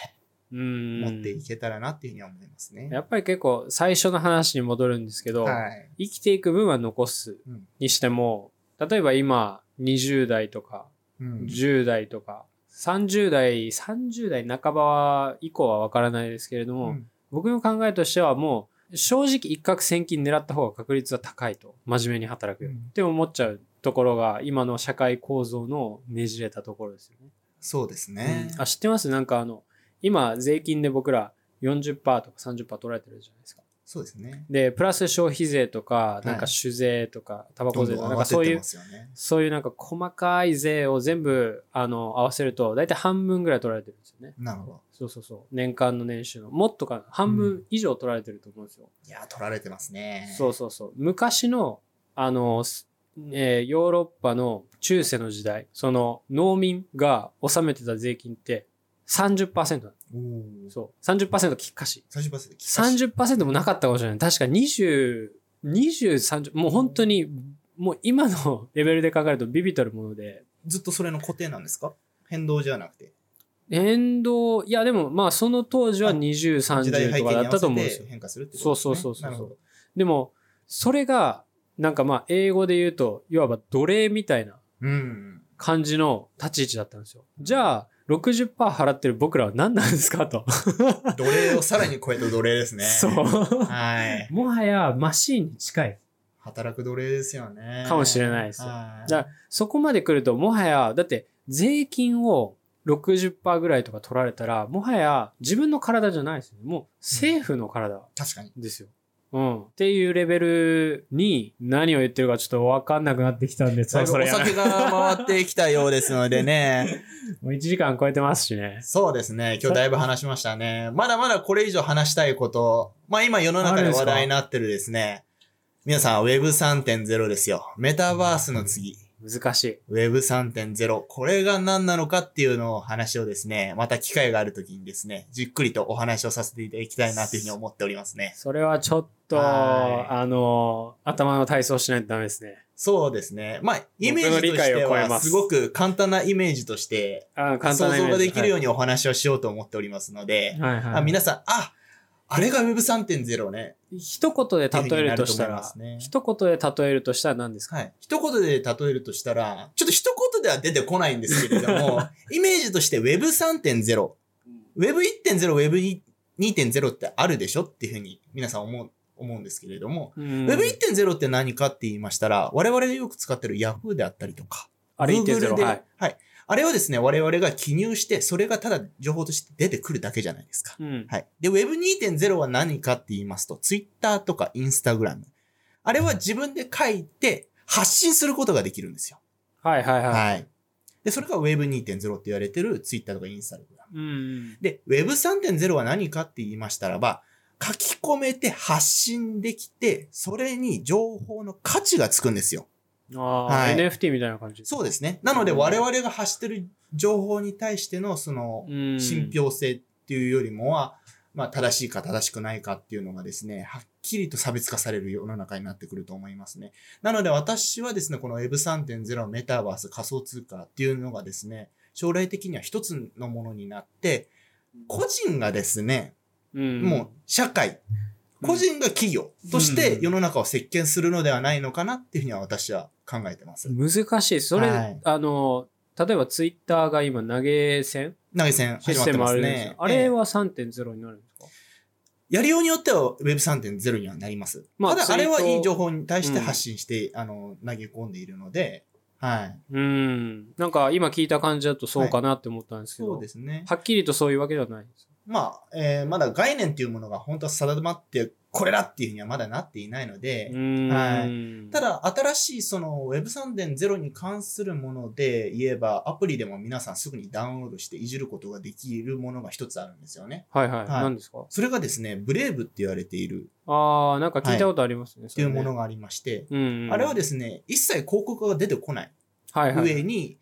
うん持っていけたらなっていうふうには思いますね。やっぱり結構最初の話に戻るんですけど、はい。生きていく分は残すうんにしても、例えば今20代とかうん。10代とか30代、30代半ば以降はわからないですけれども、うん僕の考えとしてはもう正直一攫千金狙った方が確率は高いと。真面目に働く。うんって思っちゃうところが今の社会構造のねじれたところですよね。そうですね。あ、知ってます？なんかあの、今税金で僕ら40%とか30%取られてるじゃないですか。そうですね。で、プラス消費税とか、いなんか酒税とか、タバコ税とか、なんかそういう。そういうなんか細かい税を全部、あの、合わせると、だいたい半分ぐらい取られてるんですよね。なるほど。そうそうそう。年間の年収の。もっとか、半分以上取られてると思うんですよ。いや、取られてますね。そうそうそう。昔の、あの、すえーヨーロッパの中世の時代、その農民が納めてた税金って30%なの。おーそう。30%きっかし。30%で30%もなかったかもしれない。確か20、20、30、もう本当に、もう今の レベルで考えるとビビたるもので、ずっとそれの固定なんですか？変動じゃなくて。変動、いやでもまあその当時は20、時代30とかだったと思うんですよ。て変化するってことそうですね。そうそうそうなるほど。でも、それが、なんかまあ、英語で言うと、いわば奴隷みたいなうん。感じの立ち位置だったんですよ。じゃあ、60%払ってる僕らは何なんですかと。奴隷をさらに超えた奴隷ですね。そう。はい。もはやマシーンに近い。働く奴隷ですよね。かもしれないですよはいだそこまで来ると、もはや、だって税金を60%ぐらいとか取られたら、もはや自分の体じゃないですよね。もう政府の体確かに。ですよ。うん。っていうレベルに何を言ってるかちょっとわかんなくなってきたんで、そろそろやめ酒が回ってきたようですのでね。もう1時間超えてますしね。そうですね。今日だいぶ話しましたね。まだまだこれ以上話したいこと、まあ今世の中で話題になってるですね。皆さん Web3.0 ですよ。メタバースの次。難しい。Web3.0。これが何なのかっていうのを話をですね、また機会がある時にですね、じっくりとお話をさせていただきたいなというふうに思っておりますね。それはちょっと、はいあの、頭の体操しないとダメですね。そうですね。まあ、イメージとしてはすごく簡単なイメージとして、想像ができるようにお話をしようと思っておりますので、はいはい。あ皆さん、あ、あれが Web3.0 ね。一言で例えるとしたら、ね一言で例えるとしたら何ですか？はい。一言で例えるとしたら、ちょっと一言では出てこないんですけれども、イメージとして Web3.0、Web1.0、Web2.0 ってあるでしょっていうふうに皆さん思う、思うんですけれども、うん Web1.0 って何かって言いましたら、我々がよく使ってる Yahoo であったりとか、あれ Google 1.0。で、はい。はい。あれはですね、我々が記入して、それがただ情報として出てくるだけじゃないですか。うん。はい。で、Web2.0 は何かって言いますと、Twitter とか Instagram。あれは自分で書いて発信することができるんですよ。はいはいはい。はい。で、それが Web2.0 って言われてる Twitter とか Instagram。うん。で、Web3.0 は何かって言いましたらば、書き込めて発信できて、それに情報の価値がつくんですよ。ああ、はい NFT みたいな感じ。そうですね。なので我々が発してる情報に対してのそのうん。信憑性っていうよりもは、まあ正しいか正しくないかっていうのがですね、はっきりと差別化される世の中になってくると思いますね。なので私はですね、この Web3.0 メタバース仮想通貨っていうのがですね、将来的には一つのものになって、個人がですね、うん。もう社会、個人が企業として世の中を席巻するのではないのかなっていうふうには私は考えてます。難しい。それ、はいあの、例えばツイッターが今投げ銭？投げ銭システてますあるんですよね。あれええは3.0になるんですか？やりようによっては Web3.0 にはなります。まあただ、あれはいい情報に対して発信して、あの、投げ込んでいるので、はい。うん。なんか今聞いた感じだとそうかなって思ったんですけど、そうですね。はっきりとそういうわけではないんです。まあ、えーまだ概念っていうものが本当は定まって、これだっていうふうにはまだなっていないので、うん。はいただ、新しいその Web3.0 に関するもので言えば、アプリでも皆さんすぐにダウンロードしていじることができるものが一つあるんですよね。はいはい。はい何ですか？それがですね、ブレイブって言われているああ、なんか聞いたことありますね。っていうものが。がありまして、うん。あれはですね、一切広告が出てこないはいはい。上に、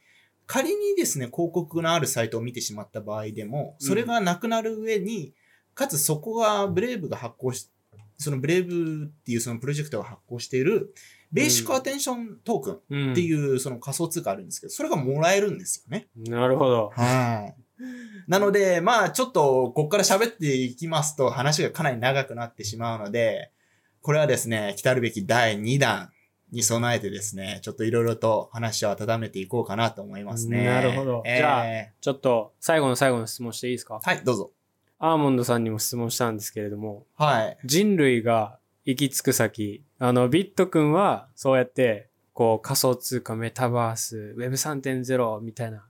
仮にですね、広告のあるサイトを見てしまった場合でも、それがなくなる上に、かつそこがブレイブが発行し、そのブレイブっていうそのプロジェクトが発行している、ベーシックアテンショントークンうんっていうその仮想通貨あるんですけど、それがもらえるんですよね。なるほど。はい。なので、まあちょっと、こっから喋っていきますと話がかなり長くなってしまうので、これはですね、来たるべき第2弾に備えてですね、ちょっといろいろと話を温めていこうかなと思いますね。なるほどえーじゃあちょっと最後の最後の質問していいですか？はい、どうぞ。アーモンドさんにも質問したんですけれども、はい。人類が行き着く先、あの、ビット君はそうやって、こう仮想通貨、メタバース、Web3.0 みたいな、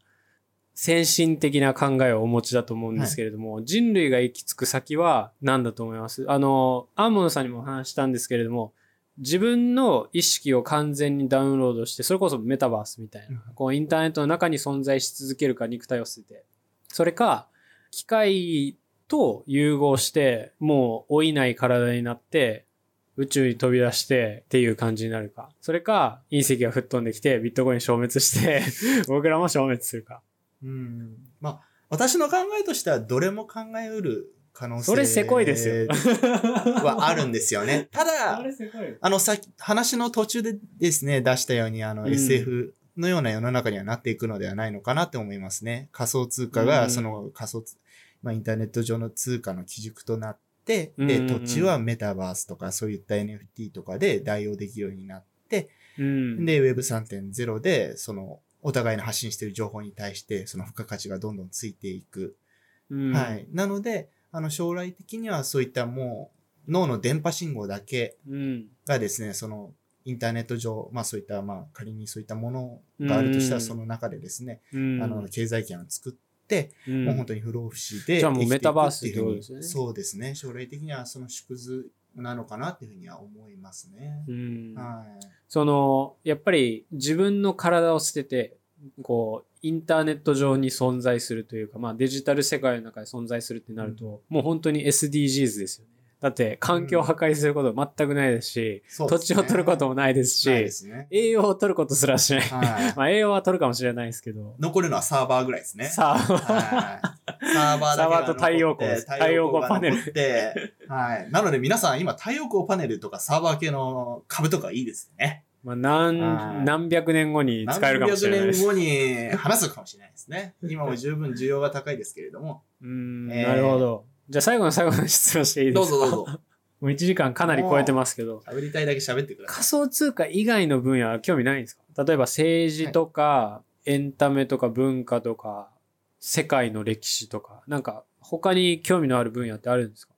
先進的な考えをお持ちだと思うんですけれども、人類が行き着く先は何だと思います？あの、アーモンドさんにも話したんですけれども、自分の意識を完全にダウンロードして、それこそメタバースみたいな、こうインターネットの中に存在し続けるか肉体を捨てて、それか、機械と融合して、もう老いない体になって、宇宙に飛び出してっていう感じになるか。それか、隕石が吹っ飛んできて、ビットコイン消滅して、僕らも消滅するか。うん。まあ、私の考えとしては、どれも考えうる可能性それせこいですよ。はあるんですよね。ただ。あの、さ話の途中でですね、出したように、あの、うん SF のような世の中にはなっていくのではないのかなって思いますね。仮想通貨が、うんその仮想通、まあ、インターネット上の通貨の基軸となっって、で、うんうんうん土地はメタバースとかそういった NFT とかで代用できるようになって、うん。で、Web3.0 で、その、お互いの発信している情報に対して、その付加価値がどんどんついていく。うん、はい。なので、あの、将来的にはそういったもう、脳の電波信号だけうん。がですね、その、インターネット上、まあそういった、まあ仮にそういったものがあるとしたら、うんその中でですね、うん。あの、経済圏を作って、うん、もう本当に不老不死でじゃあもうメタバースってことですよねそうですね。将来的にはその縮図なのかなっていうふうには思いますね。うん。はい。その、やっぱり自分の体を捨てて、こう、インターネット上に存在するというか、まあデジタル世界の中で存在するってなると、もう本当に SDGs ですよね。だって環境を破壊すること全くないですし、うですね地を取ることもないですし、すね。栄養を取ることすらしない。はい。まあ栄養は取るかもしれないですけど。残るのはサーバーぐらいですね。サーバーサーバーと太陽光で太陽光パネルはい。なので皆さん今太陽光パネルとかサーバー系の株とかいいですね。まあ何、はい何百年後に使えるかもしれないです。何百年後に話すかもしれないですね。今も十分需要が高いですけれども。うん、えーなるほど。じゃあ最後の最後の質問していいですか？どうぞどうぞ。もう1時間かなり超えてますけど。喋りたいだけ喋ってください。仮想通貨以外の分野は興味ないんですか？例えば政治とか、エンタメとか文化とか、世界の歴史とか、なんか他に興味のある分野ってあるんですか？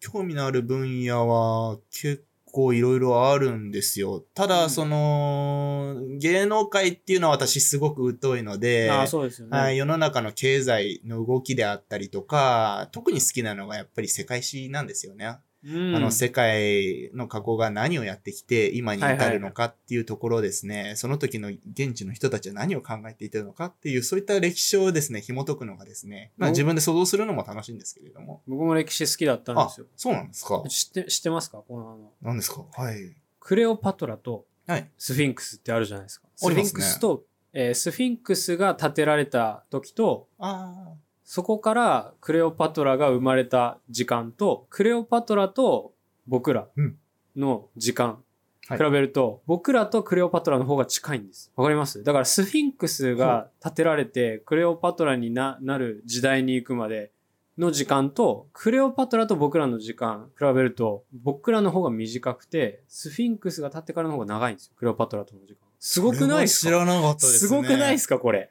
興味のある分野は結構いろいろあるんですよ。ただ、うんその、芸能界っていうのは私すごく疎いので、ああ、そうですよね。はい、世の中の経済の動きであったりとか、特に好きなのがやっぱり世界史なんですよね。うん、あの、世界の過去が何をやってきて、今に至るのかっていうところですね、その時の現地の人たちは何を考えていたのかっていう、そういった歴史をですね、紐解くのがですね、まあお自分で想像するのも楽しいんですけれども。僕も歴史好きだったんであすよ。、そうなんですか。知って、知ってますか？この何ですか？はい。クレオパトラとはい。スフィンクスってあるじゃないですか。スフィンクスと、えースフィンクスが建てられた時と、あそこからクレオパトラが生まれた時間と、クレオパトラと僕らうんの時間、はい比べると、僕らとクレオパトラの方が近いんです。わかります？だからスフィンクスが建てられて、クレオパトラにななる時代に行くまでの時間と、クレオパトラと僕らの時間比べると、僕らの方が短くて、スフィンクスが建ってからの方が長いんですよ。クレオパトラとの時間。すすごくないですか？知らなかったですすね。ごくないですすかこれ？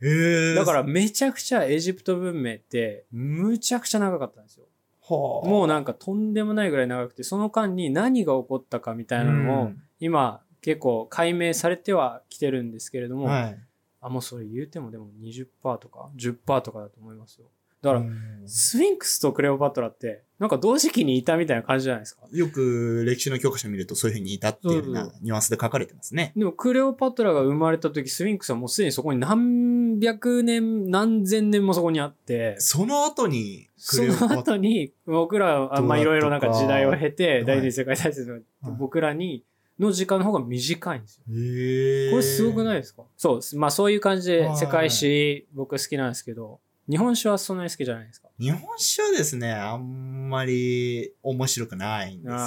だから、めちゃくちゃエジプト文明ってむちゃくちゃ長かったんですよ。はあもうなんかとんでもないぐらい長くて、その間に何が起こったかみたいなのを今結構解明されてはきてるんですけれども、はい。あ、もうそれ言うてもでも20%とか10%とかだと思いますよ。だから、うんスフィンクスとクレオパトラってなんか同時期にいたみたいな感じじゃないですか。よく歴史の教科書見るとそういうふうにいたっていうようなニュアンスで書かれてますね。でもクレオパトラが生まれた時、スフィンクスはもうすでにそこに何百年、何千年もそこにあって、その後に、その後に、僕らは、あまあいろいろなんか時代を経て、い第二次世界大戦のはい僕らに、の時間の方が短いんですよ。へえ。これすごくないいですか？そう、まあそういう感じではい世界史僕好きなんですけど、日本酒はそんなに好きじゃないですか？日本酒はですね、あんまり面白くないんですよね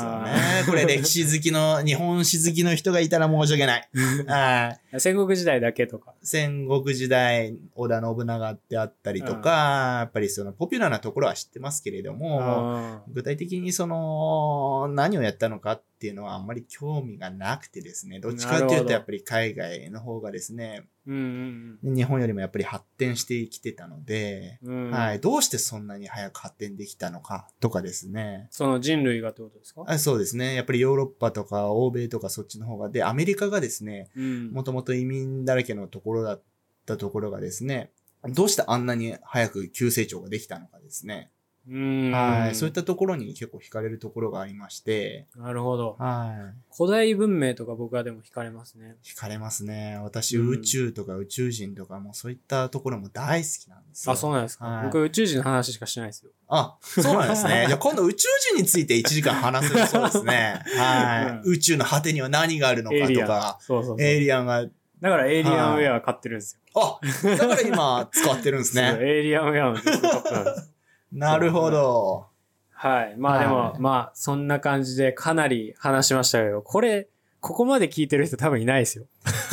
あ。これ歴史好きの、日本史好きの人がいたら申し訳ない。はい戦国時代だけとか。戦国時代、織田信長であったりとか、やっぱりそのポピュラーなところは知ってますけれども、あ具体的にその、何をやったのかっていうのはあんまり興味がなくてですね、どっちかっていうとやっぱり海外の方がですね、ーうんうん日本よりもやっぱり発展してきてたので、うん。うんはい、どうしてそんなに早く発展できたのかとかですね。その人類がってことですか？あそうですね。やっぱりヨーロッパとか欧米とかそっちの方が、で、アメリカがですね、うん。もともと移民だらけのところだったところがですね、どうしてあんなに早く急成長ができたのかですね。うん。はい。そういったところに結構惹かれるところがありまして、なるほど。はい。古代文明とか僕はでも惹かれますね。惹かれますね。私、うん宇宙とか宇宙人とかもそういったところも大好きなんですよ。あ、そうなんですか。はい僕宇宙人の話しかしないですよ。あ、そうなんですね。じゃあ今度宇宙人について1時間話せるそうですね。はい。うん宇宙の果てには何があるのかとか。。そうそうそう。エイリアンが、だからエイリアンウェア買ってるんですよ。あ、だから今使ってるんですね。エイリアンウェアのデスクトップなんです。なるほど。はい。まあでも、はいまあ、そんな感じでかなり話しましたけど、これ、ここまで聞いてる人多分いないですよ。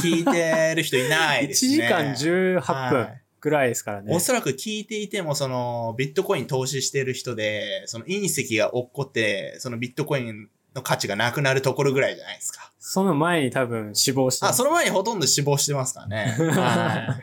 聞いてる人いない1ですね。時間18分。はいぐらいですからね。おそらく聞いていても、その、ビットコイン投資してる人で、その隕石が落っこって、そのビットコインの価値がなくなるところぐらいじゃないですか。その前に多分死亡してま あ、すその前にほとんど死亡してますからね。は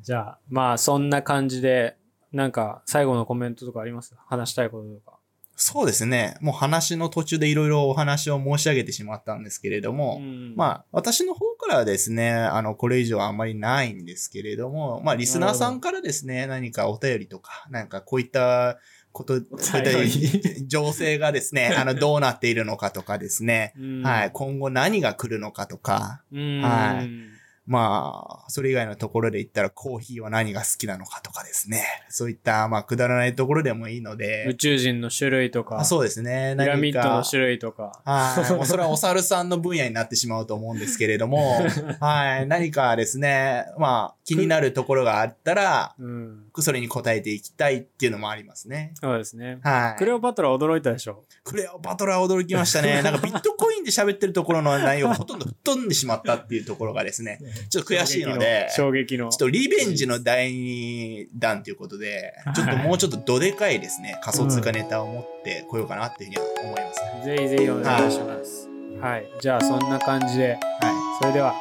い。じゃあ、まあそんな感じで、なんか最後のコメントとかあります？話したいこととか。そうですね。もう話の途中でいろいろお話を申し上げてしまったんですけれども、うんまあ、私の方からはですね、あの、これ以上はあんまりないんですけれども、まあ、リスナーさんからですね、何かお便りとか、なんかこういったこと、こういった情勢がですね、あの、どうなっているのかとかですね、うん。はい、今後何が来るのかとか、うん。はいまあ、それ以外のところで言ったらコーヒーは何が好きなのかとかですね、そういった、まあ、くだらないところでもいいの宇で、宙人の種類とか、あそうですね、ピラミッドの種類とか。はい。もうそれはお猿さんの分野になってしまうと思うんですけれども、はい。何かですね、まあ、気になるところがあったら、うん。それに答えていきたいっていうのもありますね。そうですね。はい。クレオパトラ驚いたでしょ？クレオパトラ驚きましたね。なんかビットコインで喋ってるところの内容がほとんど吹っ飛んでしまったっていうところがですね、ちょっと悔しいので、ちょ衝撃の。っとリベンジの第二弾ということで、ちょっともうちょっとどでかいですね、仮想通貨ネタを持ってこようかなっていうふうには思いますね。ぜひぜひお願いします。はい。じゃあそんな感じで、はそれでは、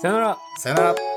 さよならい。さよなら。